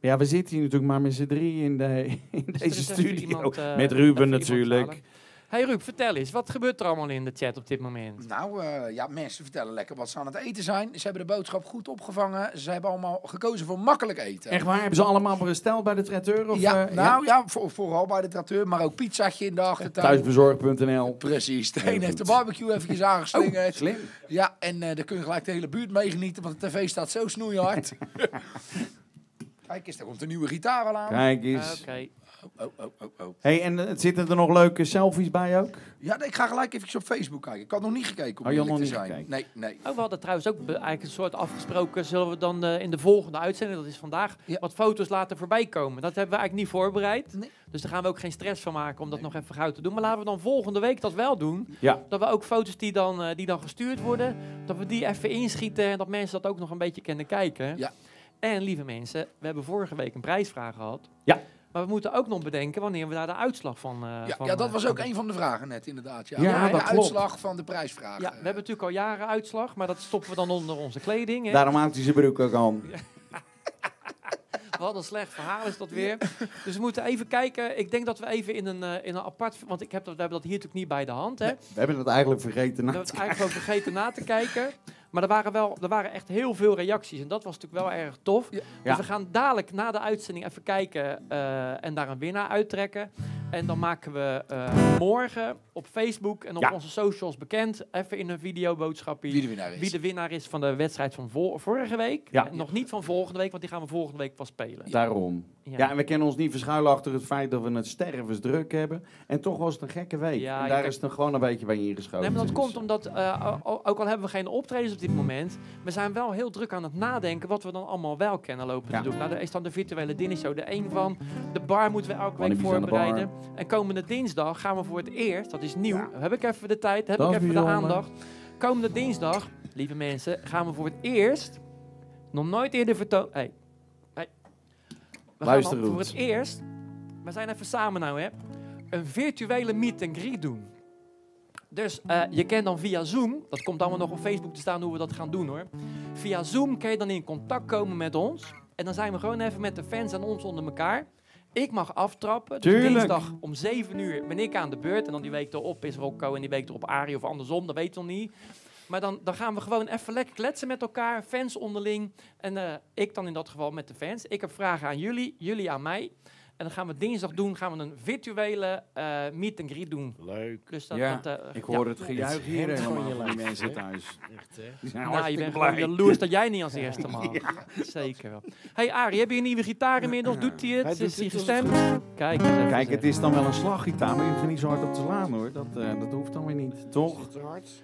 Ja, we zitten hier natuurlijk maar met z'n drie in, de, in Dus deze even studio. iemand, eh, met even Ruben iemand natuurlijk. halen. Hey Ruud, vertel eens, wat gebeurt er allemaal in de chat op dit moment? Nou, eh, ja, mensen vertellen lekker wat ze aan het eten zijn. Ze hebben de boodschap goed opgevangen. Ze hebben allemaal gekozen voor makkelijk eten. Echt waar? Hebben ze allemaal besteld bij de traiteur? Of, ja, eh, nou ja, voor, vooral bij de tracteur, maar ook pizzaatje in de achtertuin. Thuisbezorg.nl. Precies, de een heeft de barbecue eventjes aangeslingerd. Slim. Ja, en eh dan kun je gelijk de hele buurt meegenieten, want de tv staat zo snoeihard. Kijk eens, daar komt een nieuwe gitaar al aan. Kijk Ah, eens. Oké. Oh, oh, oh, oh. Hey, en eh, zitten er nog leuke selfies bij ook? Ja, nee, ik ga gelijk even op Facebook kijken. Ik had nog niet gekeken om Oh, nog te niet zijn. gekeken. Nee, nee. Oh, we hadden trouwens ook eigenlijk een soort afgesproken. Zullen we dan eh, in de volgende uitzending, dat is vandaag, Ja. wat foto's laten voorbij komen? Dat hebben we eigenlijk niet voorbereid. Nee. Dus daar gaan we ook geen stress van maken om dat nog even gauw te doen. Maar laten we dan volgende week dat wel doen. Ja. Dat we ook foto's die dan, eh, die dan gestuurd worden, dat we die even inschieten en dat mensen dat ook nog een beetje kunnen kijken. Ja. En lieve mensen, we hebben vorige week een prijsvraag gehad. Ja. Maar we moeten ook nog bedenken wanneer we daar de uitslag van. eh, Ja, van, ja, dat eh, was ook een van de vragen net inderdaad. Ja, Ja, de klopt. uitslag van de prijsvraag. Ja, we hebben natuurlijk al jaren uitslag, maar dat stoppen we dan onder onze kleding. Hè? Daarom houdt hij zijn broek ook aan. Wat een slecht verhaal is dat weer. Dus we moeten even kijken. Ik denk dat we even in een, eh, in een apart... Want ik heb dat, we hebben dat hier natuurlijk niet bij de hand. Hè? We hebben het eigenlijk vergeten. We Na hebben het eigenlijk gewoon vergeten na te kijken. Maar er waren, wel, er waren echt heel veel reacties. En dat was natuurlijk wel erg tof. Ja. Dus we gaan dadelijk na de uitzending even kijken eh, en daar een winnaar uittrekken. En dan maken we eh, morgen op Facebook en op Ja. onze socials bekend. Even in een videoboodschapje. Wie de winnaar is. Wie de winnaar is van de wedstrijd van vorige week. Ja. Nog niet van volgende week, want die gaan we volgende week pas spelen. Daarom. Ja. Ja. en we kunnen ons niet verschuilen achter het feit dat we het stervensdruk hebben. En toch was het een gekke week. Ja, en daar is het gewoon een beetje bij ingeschoten. Nee, maar dat Dus, komt omdat, eh, ook al hebben we geen optredens op dit moment, we zijn wel heel druk aan het nadenken wat we dan allemaal wel kennen lopen Ja. te doen. Nou, daar is dan de virtuele dinnershow de één van. De bar moeten we elke week aan de voorbereiden. En komende dinsdag gaan we voor het eerst, dat is nieuw, heb ik even de tijd, heb Dat ik even de aandacht. Komende dinsdag, lieve mensen, gaan we voor het eerst, nog nooit eerder vertoond... Hey. Hey. We Luister, gaan voor het eerst, we zijn even samen nou hè, een virtuele meet and greet doen. Dus eh, je kan dan via Zoom, dat komt allemaal nog op Facebook te staan hoe we dat gaan doen hoor. Via Zoom kan je dan in contact komen met ons. En dan zijn we gewoon even met de fans en ons onder elkaar. Ik mag aftrappen. Dus Tuurlijk. dinsdag om 7 uur ben ik aan de beurt. En dan die week erop is Rocco en die week erop Arie of andersom. Dat weten we nog niet. Maar dan, dan gaan we gewoon even lekker kletsen met elkaar. Fans onderling. En eh, ik dan in dat geval met de fans. Ik heb vragen aan jullie, jullie aan mij. En dan gaan we dinsdag doen, gaan we een virtuele eh, meet and greet doen. Leuk. Dus dat, Ja, dat, eh, Ik ja. hoor het gejuich hier helemaal je van die mensen thuis. Echt, hè? Die zijn Nou, je bent gewoon blij. jaloers dat jij niet als eerste mag. Zeker wel. Hey Arie, heb je een nieuwe gitaar inmiddels? Doet hij het? Hij doet is hij gestemd? Kijk, Kijk, het is dan wel een slaggitaar, maar je hoeft er niet zo hard op te slaan hoor. Dat, eh, dat hoeft dan weer niet, toch? Is het te hard?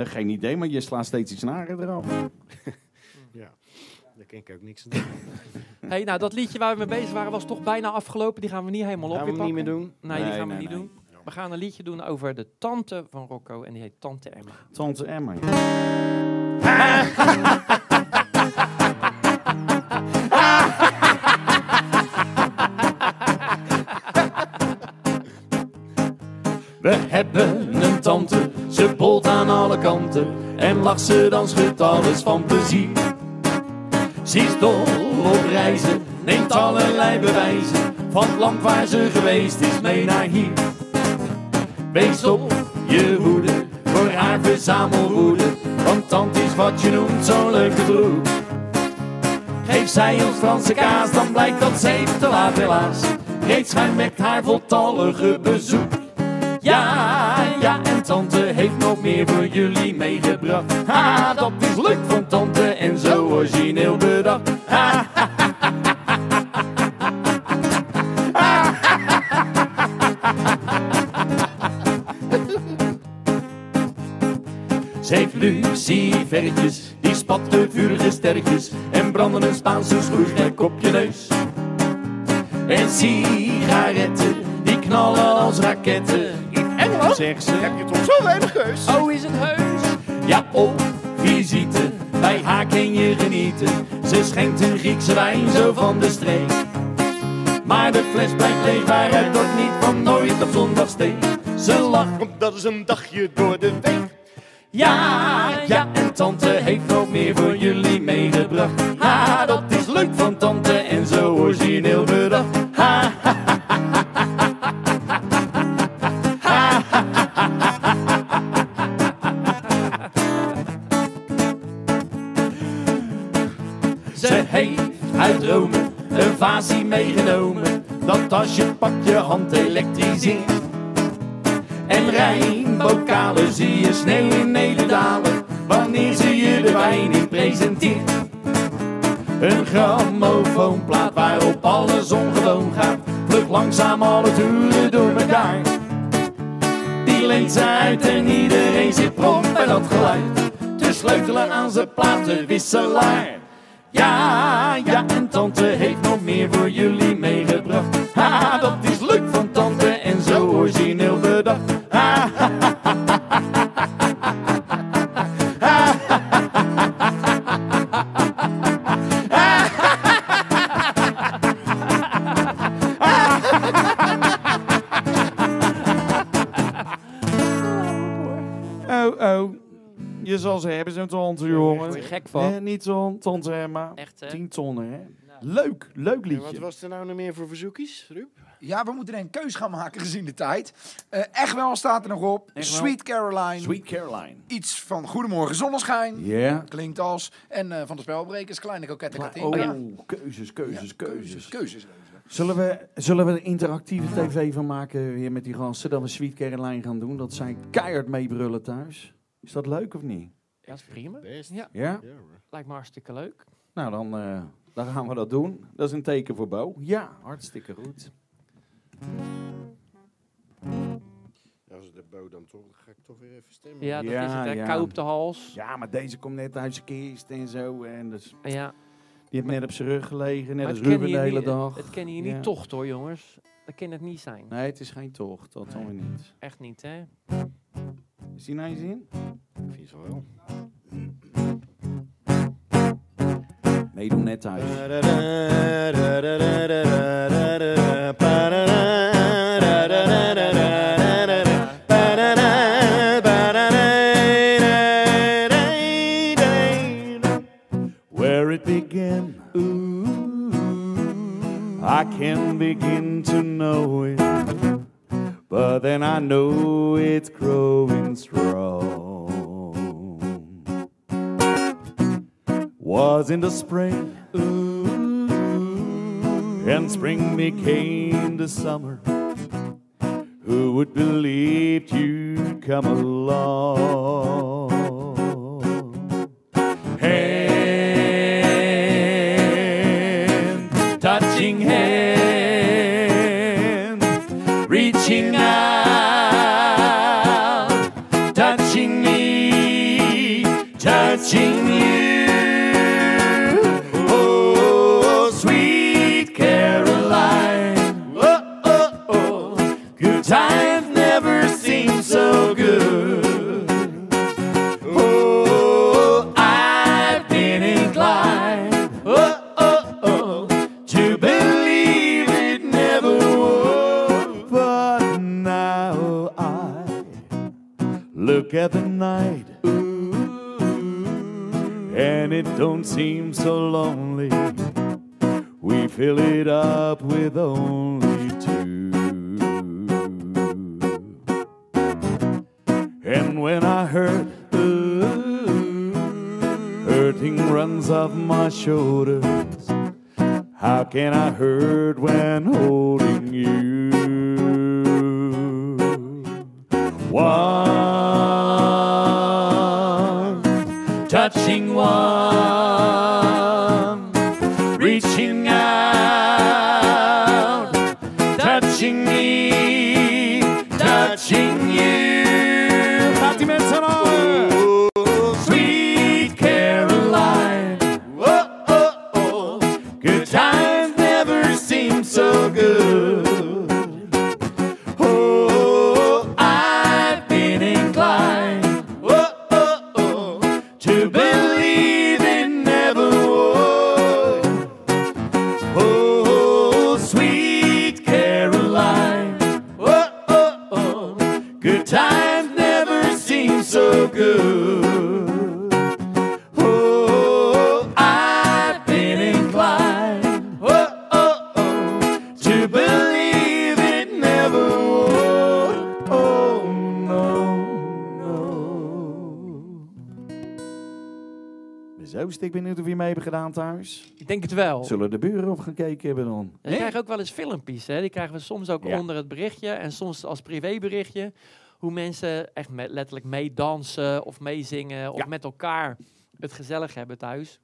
Eh, geen idee, maar je slaat steeds die snaren eraf. Ja. Daar ken ik ook niks aan. Hey, nou, dat liedje waar we mee bezig waren was toch bijna afgelopen. Die gaan we niet helemaal op Gaan we hem niet meer doen? Nee, die Nee, gaan we niet nee. doen. We gaan een liedje doen over de tante van Rocco en die heet Tante Emma. Tante Emma. We hebben een tante, ze kanten. En lacht ze, dan schudt alles van plezier. Ze is dol op reizen, neemt allerlei bewijzen. Van het land waar ze geweest is, mee naar hier. Wees op je hoede voor haar verzamelwoede. Want tante is wat je noemt zo'n leuke troep. Geeft zij ons Franse kaas, dan blijkt dat ze even te laat helaas. Reeds schuim met haar voltallige bezoek. Ja, en tante heeft nog meer voor jullie meegebracht. Ha, dat is leuk van tante en zo origineel bedacht. Ha, Ze heeft lucifertjes, die spatten vurige sterretjes en branden een Spaanse schroefdek op je neus. En sigaretten, die knallen als raketten. In Engeland Zegt ze. heb je toch zo weinig keus? Oh, is het heus? Ja, op visite, bij haar kun je genieten. Ze schenkt een Griekse wijn zo van de streek. Maar de fles blijft leeg, waaruit dat niet van nooit op zondag steek. Ze lacht, Want dat is een dagje door de week. ja, ja, en tante heeft nog meer voor jullie meegebracht. Ha, dat is leuk van tante en zo origineel meegenomen. Dat tasje pakt je hand elektrisch in. En rijnbokalen zie je sneeuw in Nederland Wanneer ze je de wijn in presenteert. Een grammofoonplaat waarop alles ongewoon gaat. Vlug langzaam alle toeren door elkaar. Die leent ze uit en iedereen zit prompt bij dat geluid. Te sleutelen aan zijn platenwisselaar. Ja, ja, Tante Emma. Echt, hè? 10 tonnen, hè? Leuk, leuk En wat liedje. was er nou nog meer voor verzoekjes, Ruud? Ja, we moeten er een keus gaan maken gezien de tijd. Eh, echt wel staat er nog op. Echt wel? Sweet Caroline. Sweet Caroline. Iets van Goedemorgen Zonneschijn. Ja. Klinkt als. En eh, van de spelbrekers, Kleine Kokette Katin. Oh, ja. keuzes, keuzes, keuzes. Keuzes. Zullen we, zullen we een interactieve tv van maken weer met die gasten? Dat we Sweet Caroline gaan doen? Dat zij keihard meebrullen thuis. Is dat leuk of niet? Ja, is prima. Best. Ja, Ja? Lijkt me hartstikke leuk. Nou, dan, eh, dan gaan we dat doen. Dat is een teken voor Bo. Ja, hartstikke goed. Als de Bo dan toch, ga ik toch weer even stemmen. Ja, dat Ja, is het. Hè. ja. Kou op de hals. Ja, maar deze komt net uit zijn kist en zo. En dus, Ja. die heeft net op zijn rug gelegen, net Maar als het kennen Ruben de hier hele niet- dag. Het kennen hier niet tocht hoor, jongens. Dat kan het niet zijn. Nee, het is geen tocht. Dat weer niet. Echt niet, hè? Is die naar je zin? Het wel. Meedoen net thuis. Then I know it's growing strong. Was in the spring, and spring became the summer. Who would believe you'd come along? Life never seemed so good. Ben zo stik benieuwd of je mee hebben gedaan thuis. Ik denk het wel. Zullen de buren op gekeken hebben dan? Ja, die krijgen ook wel eens filmpjes. Hè? Die krijgen we soms ook Ja. onder het berichtje. En soms als privéberichtje. Hoe mensen echt met, letterlijk meedansen of meezingen. Of Ja. met elkaar het gezellig hebben thuis.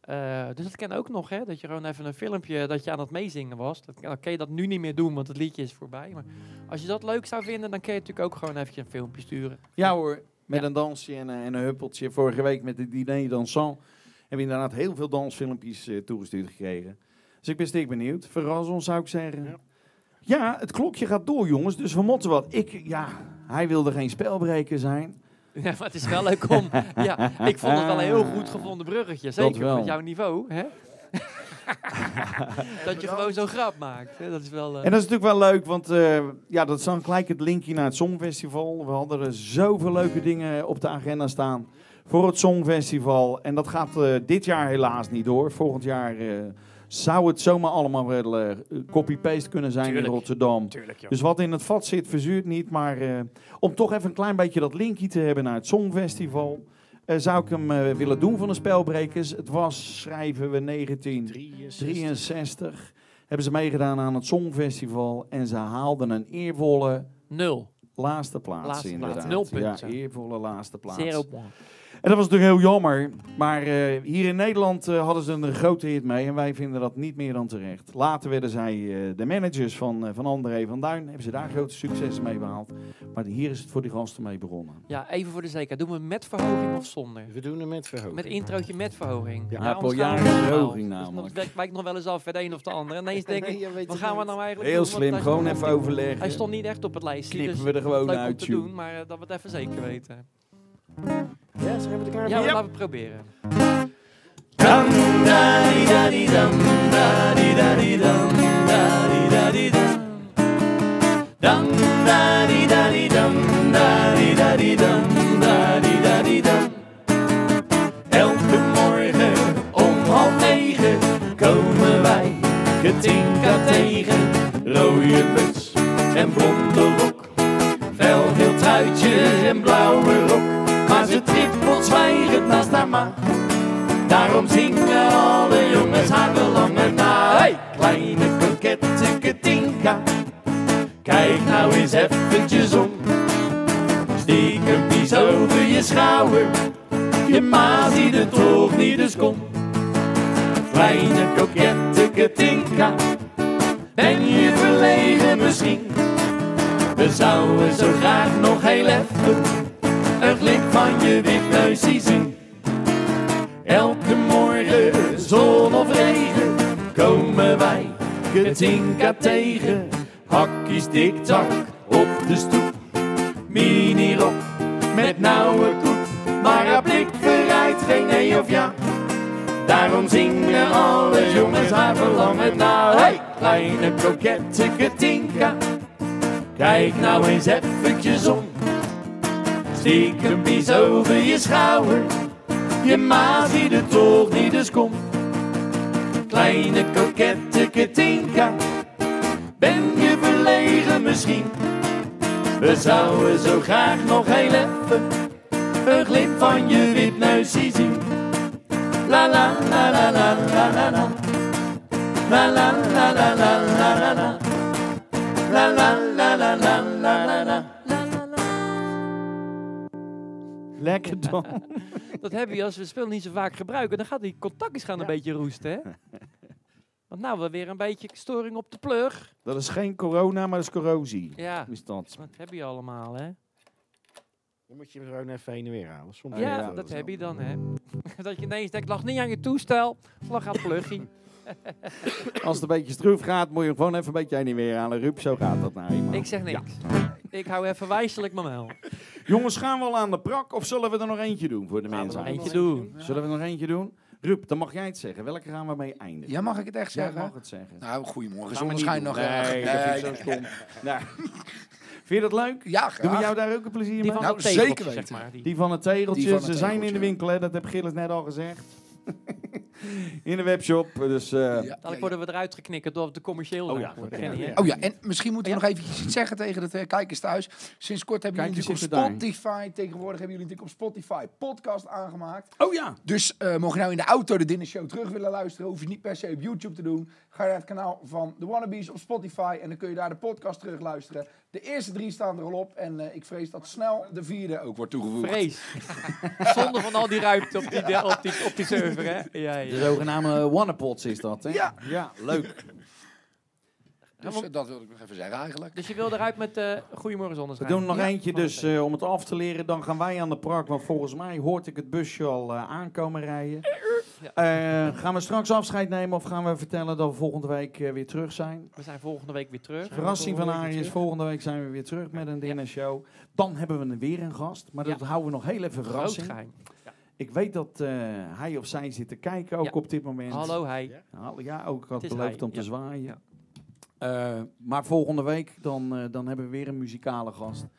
Eh, dus dat ken ook nog, hè? Dat je gewoon even een filmpje dat je aan het meezingen was. Dat, dan kun je dat nu niet meer doen, want het liedje is voorbij. Maar als je dat leuk zou vinden, dan kun je natuurlijk ook gewoon eventjes een filmpje sturen. Ja hoor, met Ja. een dansje en, een- en een huppeltje. Vorige week met het diner dansant hebben we inderdaad heel veel dansfilmpjes eh, toegestuurd gekregen. Dus ik ben stik benieuwd. Verras ons zou ik zeggen. Ja. Ja. het klokje gaat door jongens, dus we moeten wat. Ik, ja, hij wilde geen spelbreker zijn. Ja, maar het is wel leuk om... ja, ik vond het wel een heel goed gevonden bruggetje. Zeker met jouw niveau, hè? dat je gewoon zo'n grap maakt. Hè? Dat is wel... eh, En dat is natuurlijk wel leuk, want eh, ja, dat is dan gelijk het linkje naar het Songfestival. We hadden er zoveel leuke dingen op de agenda staan voor het Songfestival. En dat gaat eh, dit jaar helaas niet door. Volgend jaar eh, zou het zomaar allemaal wel eh, copy-paste kunnen zijn Tuurlijk. in Rotterdam. Tuurlijk. Dus wat in het vat zit, verzuurt niet. Maar eh, om toch even een klein beetje dat linkje te hebben naar het Songfestival... eh, zou ik hem eh, willen doen van de Spelbrekers. Het was, schrijven we, 1963. Hebben ze meegedaan aan het Songfestival. En ze haalden een eervolle Nul. laatste plaats, Laatste plaats, inderdaad. nul punten. Ja, eervolle laatste plaats. Zero. En dat was natuurlijk heel jammer. Maar eh, hier in Nederland eh, hadden ze een grote hit mee. En wij vinden dat niet meer dan terecht. Later werden zij eh, de managers van, van André van Duin. Hebben ze daar grote successen mee behaald. Maar hier is het voor die gasten mee begonnen. Ja, even voor de zekerheid. Doen we met verhoging of zonder? We doen hem met verhoging. Met introotje met verhoging. Ja, anders Appel, gaan we ja, niet normaal. verhoging Dus namelijk. Dat wijkt nog wel eens af, het een of de ander. En ineens denk ik, wat het gaan we nou eigenlijk Heel doen? Slim, gewoon even overleggen. Hij stond niet echt op het lijstje, Knippen dus we er gewoon leuk om uit, te doen, maar dat we het even zeker weten. Ja, klaar laten we proberen. Dam, da, di, da, di, dam, da, di, da, di, dam, da, di, da, di, dam. Dam, da, di, da, di, dam, da, di, da, di, dam, da, di, da, di, dam. Elke morgen om half negen komen wij Getinka tegen. Rode muts en blonde rok. Felgeel truitje en blauwe rok. Naast haar ma. Daarom zingen alle jongens haar verlangen na. Hey, kleine kokette Katinka. Kijk nou eens eventjes om. Stiekem pies over je schouder. Je ma ziet het toch niet, dus kom. Kleine kokette Katinka. Ben je verlegen misschien? We zouden zo graag nog heel even een glik van je wipneus zien. Elke morgen, zon of regen, komen wij Katinka tegen. Hakjes dik-tak op de stoep, minirok met nauwe koep. Maar haar blik verrijdt geen nee of ja. Daarom zingen alle jongens haar verlangen na. Hey, kleine kokette Katinka, kijk nou eens eventjes om. Stiekem pies over je schouder. Je ma ziet het toch niet, dus kom. Kleine kokette Katinka, ben je verlegen misschien? We zouden zo graag nog heel even een glimp van je wipneusie zien. La la la la. La la la la la la la la. Lekker dan. Dat heb je als we spul niet zo vaak gebruiken. Dan gaat die contactjes gaan een beetje roesten, hè? Want nou, we weer een beetje storing op de plug. Dat is geen corona, maar dat is corrosie. Ja, Is dat. dat heb je allemaal, hè? Dan moet je hem gewoon even heen en weer halen. Soms Ja, het dat heb je dan, hè? dat je ineens denkt, lag niet aan je toestel, lag aan het plugje. Als het een beetje stroef gaat, moet je hem gewoon even een beetje heen en weer halen. Rup, zo gaat dat nou eenmaal. Ik zeg niks. Ik hou even wijselijk mijn mel. Jongens, gaan we al aan de prak of zullen we er nog eentje doen voor de Gaan we mensen? er eentje doen. Zullen we er nog eentje doen? Rup, dan mag jij het zeggen. Welke gaan we mee eindigen? Ja, mag ik het echt Jij zeggen? mag het zeggen. Nou, goedemorgen. We Zonneschijn nog erg. Nee, dat vind ik zo stom. Nou, vind je dat leuk? Ja, Doen we graag. jou daar ook een plezier Die mee? van Nou, zeker zeg weten. maar. Die. Die van het tegeltje, Die van het ze zijn in de winkel, hè? dat heb Gilles net al gezegd. in de webshop, dus... eh, Ja, Dadelijk ja. worden we eruit geknikkerd door de commercieel Oh ja? Oh ja, en misschien moeten we nog eventjes iets zeggen tegen de eh, kijkers thuis. Sinds kort hebben jullie natuurlijk op Spotify, tegenwoordig hebben jullie natuurlijk op Spotify podcast aangemaakt. Oh ja, Dus eh mocht je nou in de auto de Dinner Show terug willen luisteren, hoef je niet per se op YouTube te doen. Ga naar het kanaal van The Wannabes op Spotify en dan kun je daar de podcast terug luisteren. De eerste drie staan er al op en eh, ik vrees dat snel de vierde ook wordt toegevoegd. Vrees. Zonder van al die ruimte op die, op die, op die server, hè? Ja, de ja. zogenaamde Wannapots is dat, hè? Ja. Ja, leuk. Dus eh, dat wilde ik nog even zeggen eigenlijk. Dus je wil eruit met eh Goedemorgen We Zonneschijn. doen nog Ja. eentje, dus eh, om het af te leren, dan gaan wij aan de prak. Want volgens mij hoort ik het busje al eh, aankomen rijden. Eh, gaan we straks afscheid nemen of gaan we vertellen dat we volgende week eh, weer terug zijn? We zijn volgende week weer terug. Verrassing van weer volgende week zijn we weer terug met een dinnershow. Dan hebben we weer een gast, maar dat Ja. houden we nog heel even Groot verrassing. geheim. Ik weet dat eh, hij of zij zit te kijken, ook Ja. op dit moment. Hallo, hij. Ja. Ook had Het is beloofd hij, om te ja. zwaaien. Ja. Eh, maar volgende week dan, eh, dan hebben we weer een muzikale gast. En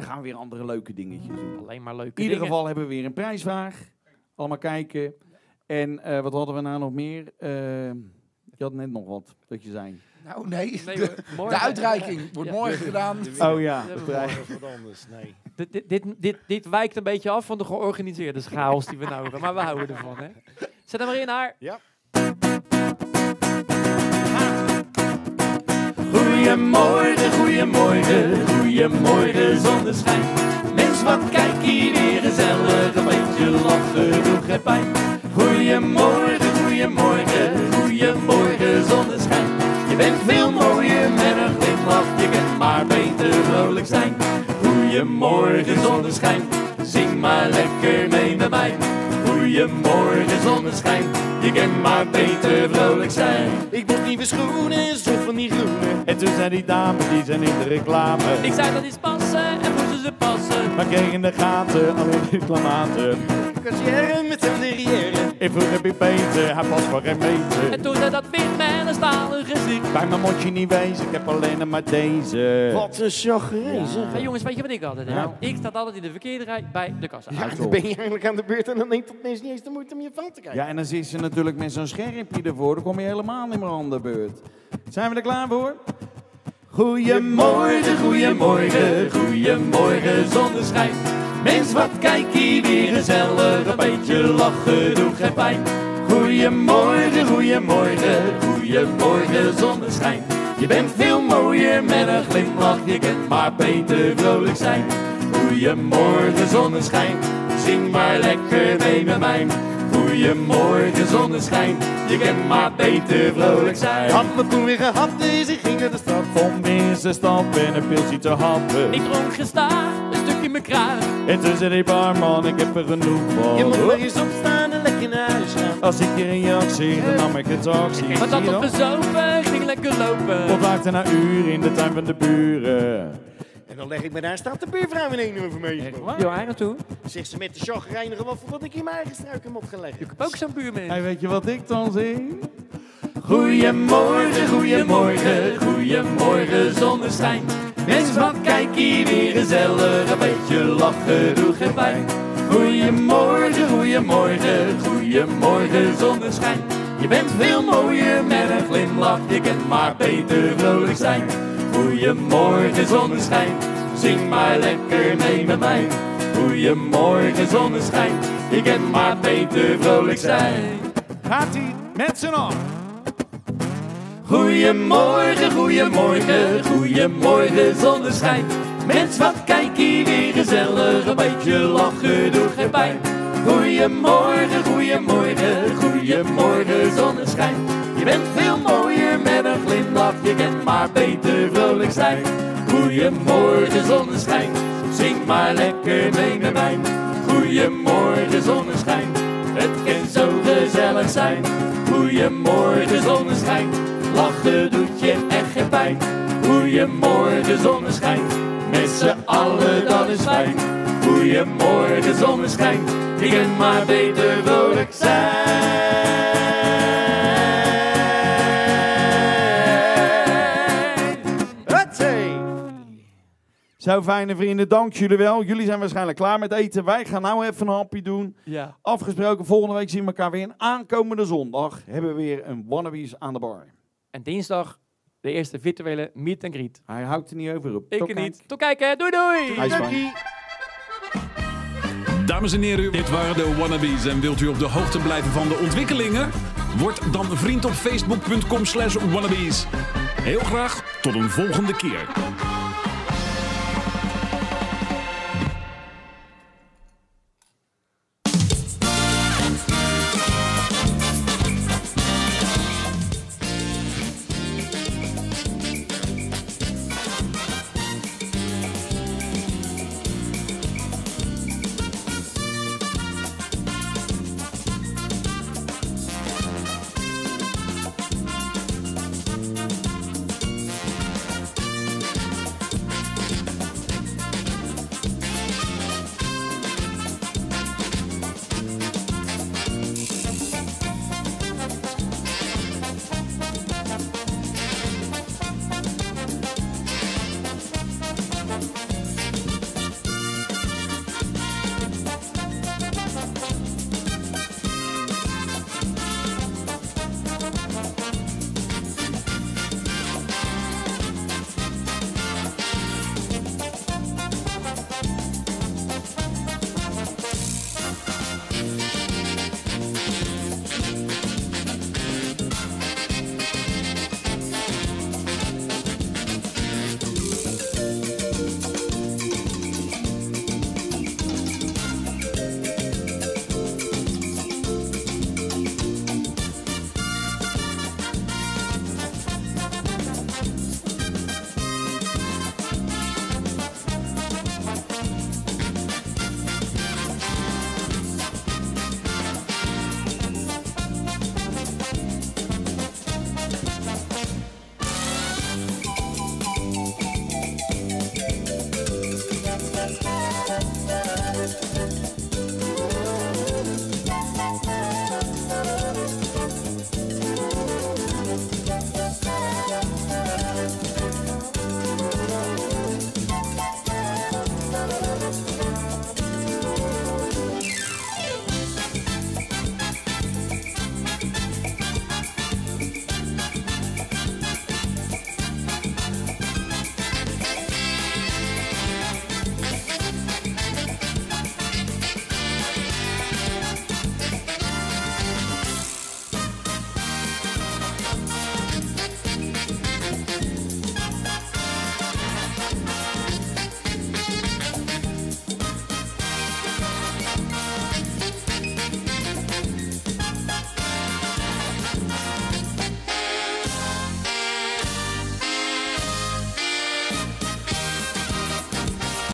dan gaan we weer andere leuke dingetjes doen. Alleen maar leuke In ieder dingen. geval hebben we weer een prijsvraag. Allemaal kijken. En eh, wat hadden we nou nog meer? Je had net nog wat dat je zei. Nou nee, Nee, de, de uitreiking wordt Ja. morgen gedaan. Oh ja, de prijs. Dat is wat anders. Nee. Dit, dit, dit, dit, dit wijkt een beetje af van de georganiseerde chaos die we nou hebben. Maar we houden ervan, hè. Zet hem maar in haar. Goedemorgen, goedemorgen, goedemorgen zonneschijn. Mens, wat kijk hier weer gezellig, een beetje lachen doet geen pijn. Goedemorgen, goedemorgen, goedemorgen zonneschijn. Je bent veel mooier met een glimlach, je kunt maar beter vrolijk zijn. Goedemorgen zonneschijn, zing maar lekker mee met mij. Goedemorgen zonneschijn, je kunt maar beter vrolijk zijn. Ik moest nieuwe schoenen, zo van die groene. En toen zijn die dames, die zijn in de reclame. Ik zei dat is passen en moesten ze passen. Maar kreeg in de gaten alleen reclamaten. Kassière met zijn derrière. En vroeg heb ik beter, hij past voor geen meter. En toen zei dat wit met een stalen gezicht. Bij me moet je niet wezen, ik heb alleen maar deze. Wat een chagrijn zeg. Hey jongens, weet je wat ik altijd heb? Nou. Ik sta altijd in de verkeerde rij bij de kassa. Ja, dan ben je eigenlijk aan de beurt en dan neemt dat mensen niet eens de moeite om je van te kijken. Ja, en dan zit ze natuurlijk met zo'n schermpje ervoor. Dan kom je helemaal niet meer aan de beurt. Zijn we er klaar voor? Goedemorgen, goedemorgen, goedemorgen zonneschijn. Mens, wat kijk hier weer gezellig, een beetje lachen doet geen pijn. Goedemorgen, goedemorgen, goedemorgen zonneschijn. Je bent veel mooier met een glimlach, je kunt maar beter vrolijk zijn. Goedemorgen zonneschijn, zing maar lekker mee met mij. Goedemorgen zonneschijn, je kunt maar beter vrolijk zijn. Had me toen weer gehad, dus ik ging naar de stad. Om weer zijn stap en een pilsje te happen. Ik dronk gestaag, een stukje mijn kraag. En toen zei die barman, ik heb er genoeg van. Je moet maar eens opstaan en lekker naar huis gaan. Als ik je zie, dan nam ik een taxi. Maar dat op bezopen, ging lekker lopen. Tot na uur in de tuin van de buren. En dan leg ik me daar, staat de buurvrouw in één over me. Jo, hij naartoe. Zegt ze met de chagrijnige waffel dat ik in mijn eigen struiken moet gaan leggen. Ik heb ook zo'n buurman. Hey, weet je wat ik dan zie? Goedemorgen, goedemorgen, goedemorgen zonneschijn. Mens, wat kijk hier weer gezellig, een beetje lachen doet geen pijn. Goedemorgen, goedemorgen, goedemorgen zonneschijn. Je bent veel mooier met een glimlach, je kunt maar beter vrolijk zijn. Goedemorgen zonneschijn, zing maar lekker mee met mij. Goedemorgen zonneschijn, je kunt maar beter vrolijk zijn. Gaat ie met z'n allen. Goedemorgen, goedemorgen, goedemorgen zonneschijn. Mens, wat kijk hier weer gezellig, een beetje lachen doet geen pijn. Goeiemorgen, goeiemorgen, goeiemorgen zonneschijn. Je bent veel mooier met een glimlach, je kent maar beter vrolijk zijn. Goeiemorgen zonneschijn, zing maar lekker mee met mij. Goeiemorgen zonneschijn, het kan zo gezellig zijn. Goeiemorgen zonneschijn, lachen doet je echt geen pijn. Goeiemorgen zonneschijn, met z'n allen dat is fijn. Goeiemorgen zonneschijn, je kan maar beter vrolijk zijn. Zo, fijne vrienden, dank jullie wel. Jullie zijn waarschijnlijk klaar met eten. Wij gaan nou even een hapje doen. Ja. Afgesproken, volgende week zien we elkaar weer. En aankomende zondag hebben we weer een Wannabes aan de bar. En dinsdag de eerste virtuele meet and greet. Hij houdt er niet over op. Ik Tot er kijk. niet. Tot kijken. Doei doei. Dames en heren, dit waren de Wannabes. En wilt u op de hoogte blijven van de ontwikkelingen? Word dan vriend op facebook.com slash wannabes. Heel graag tot een volgende keer.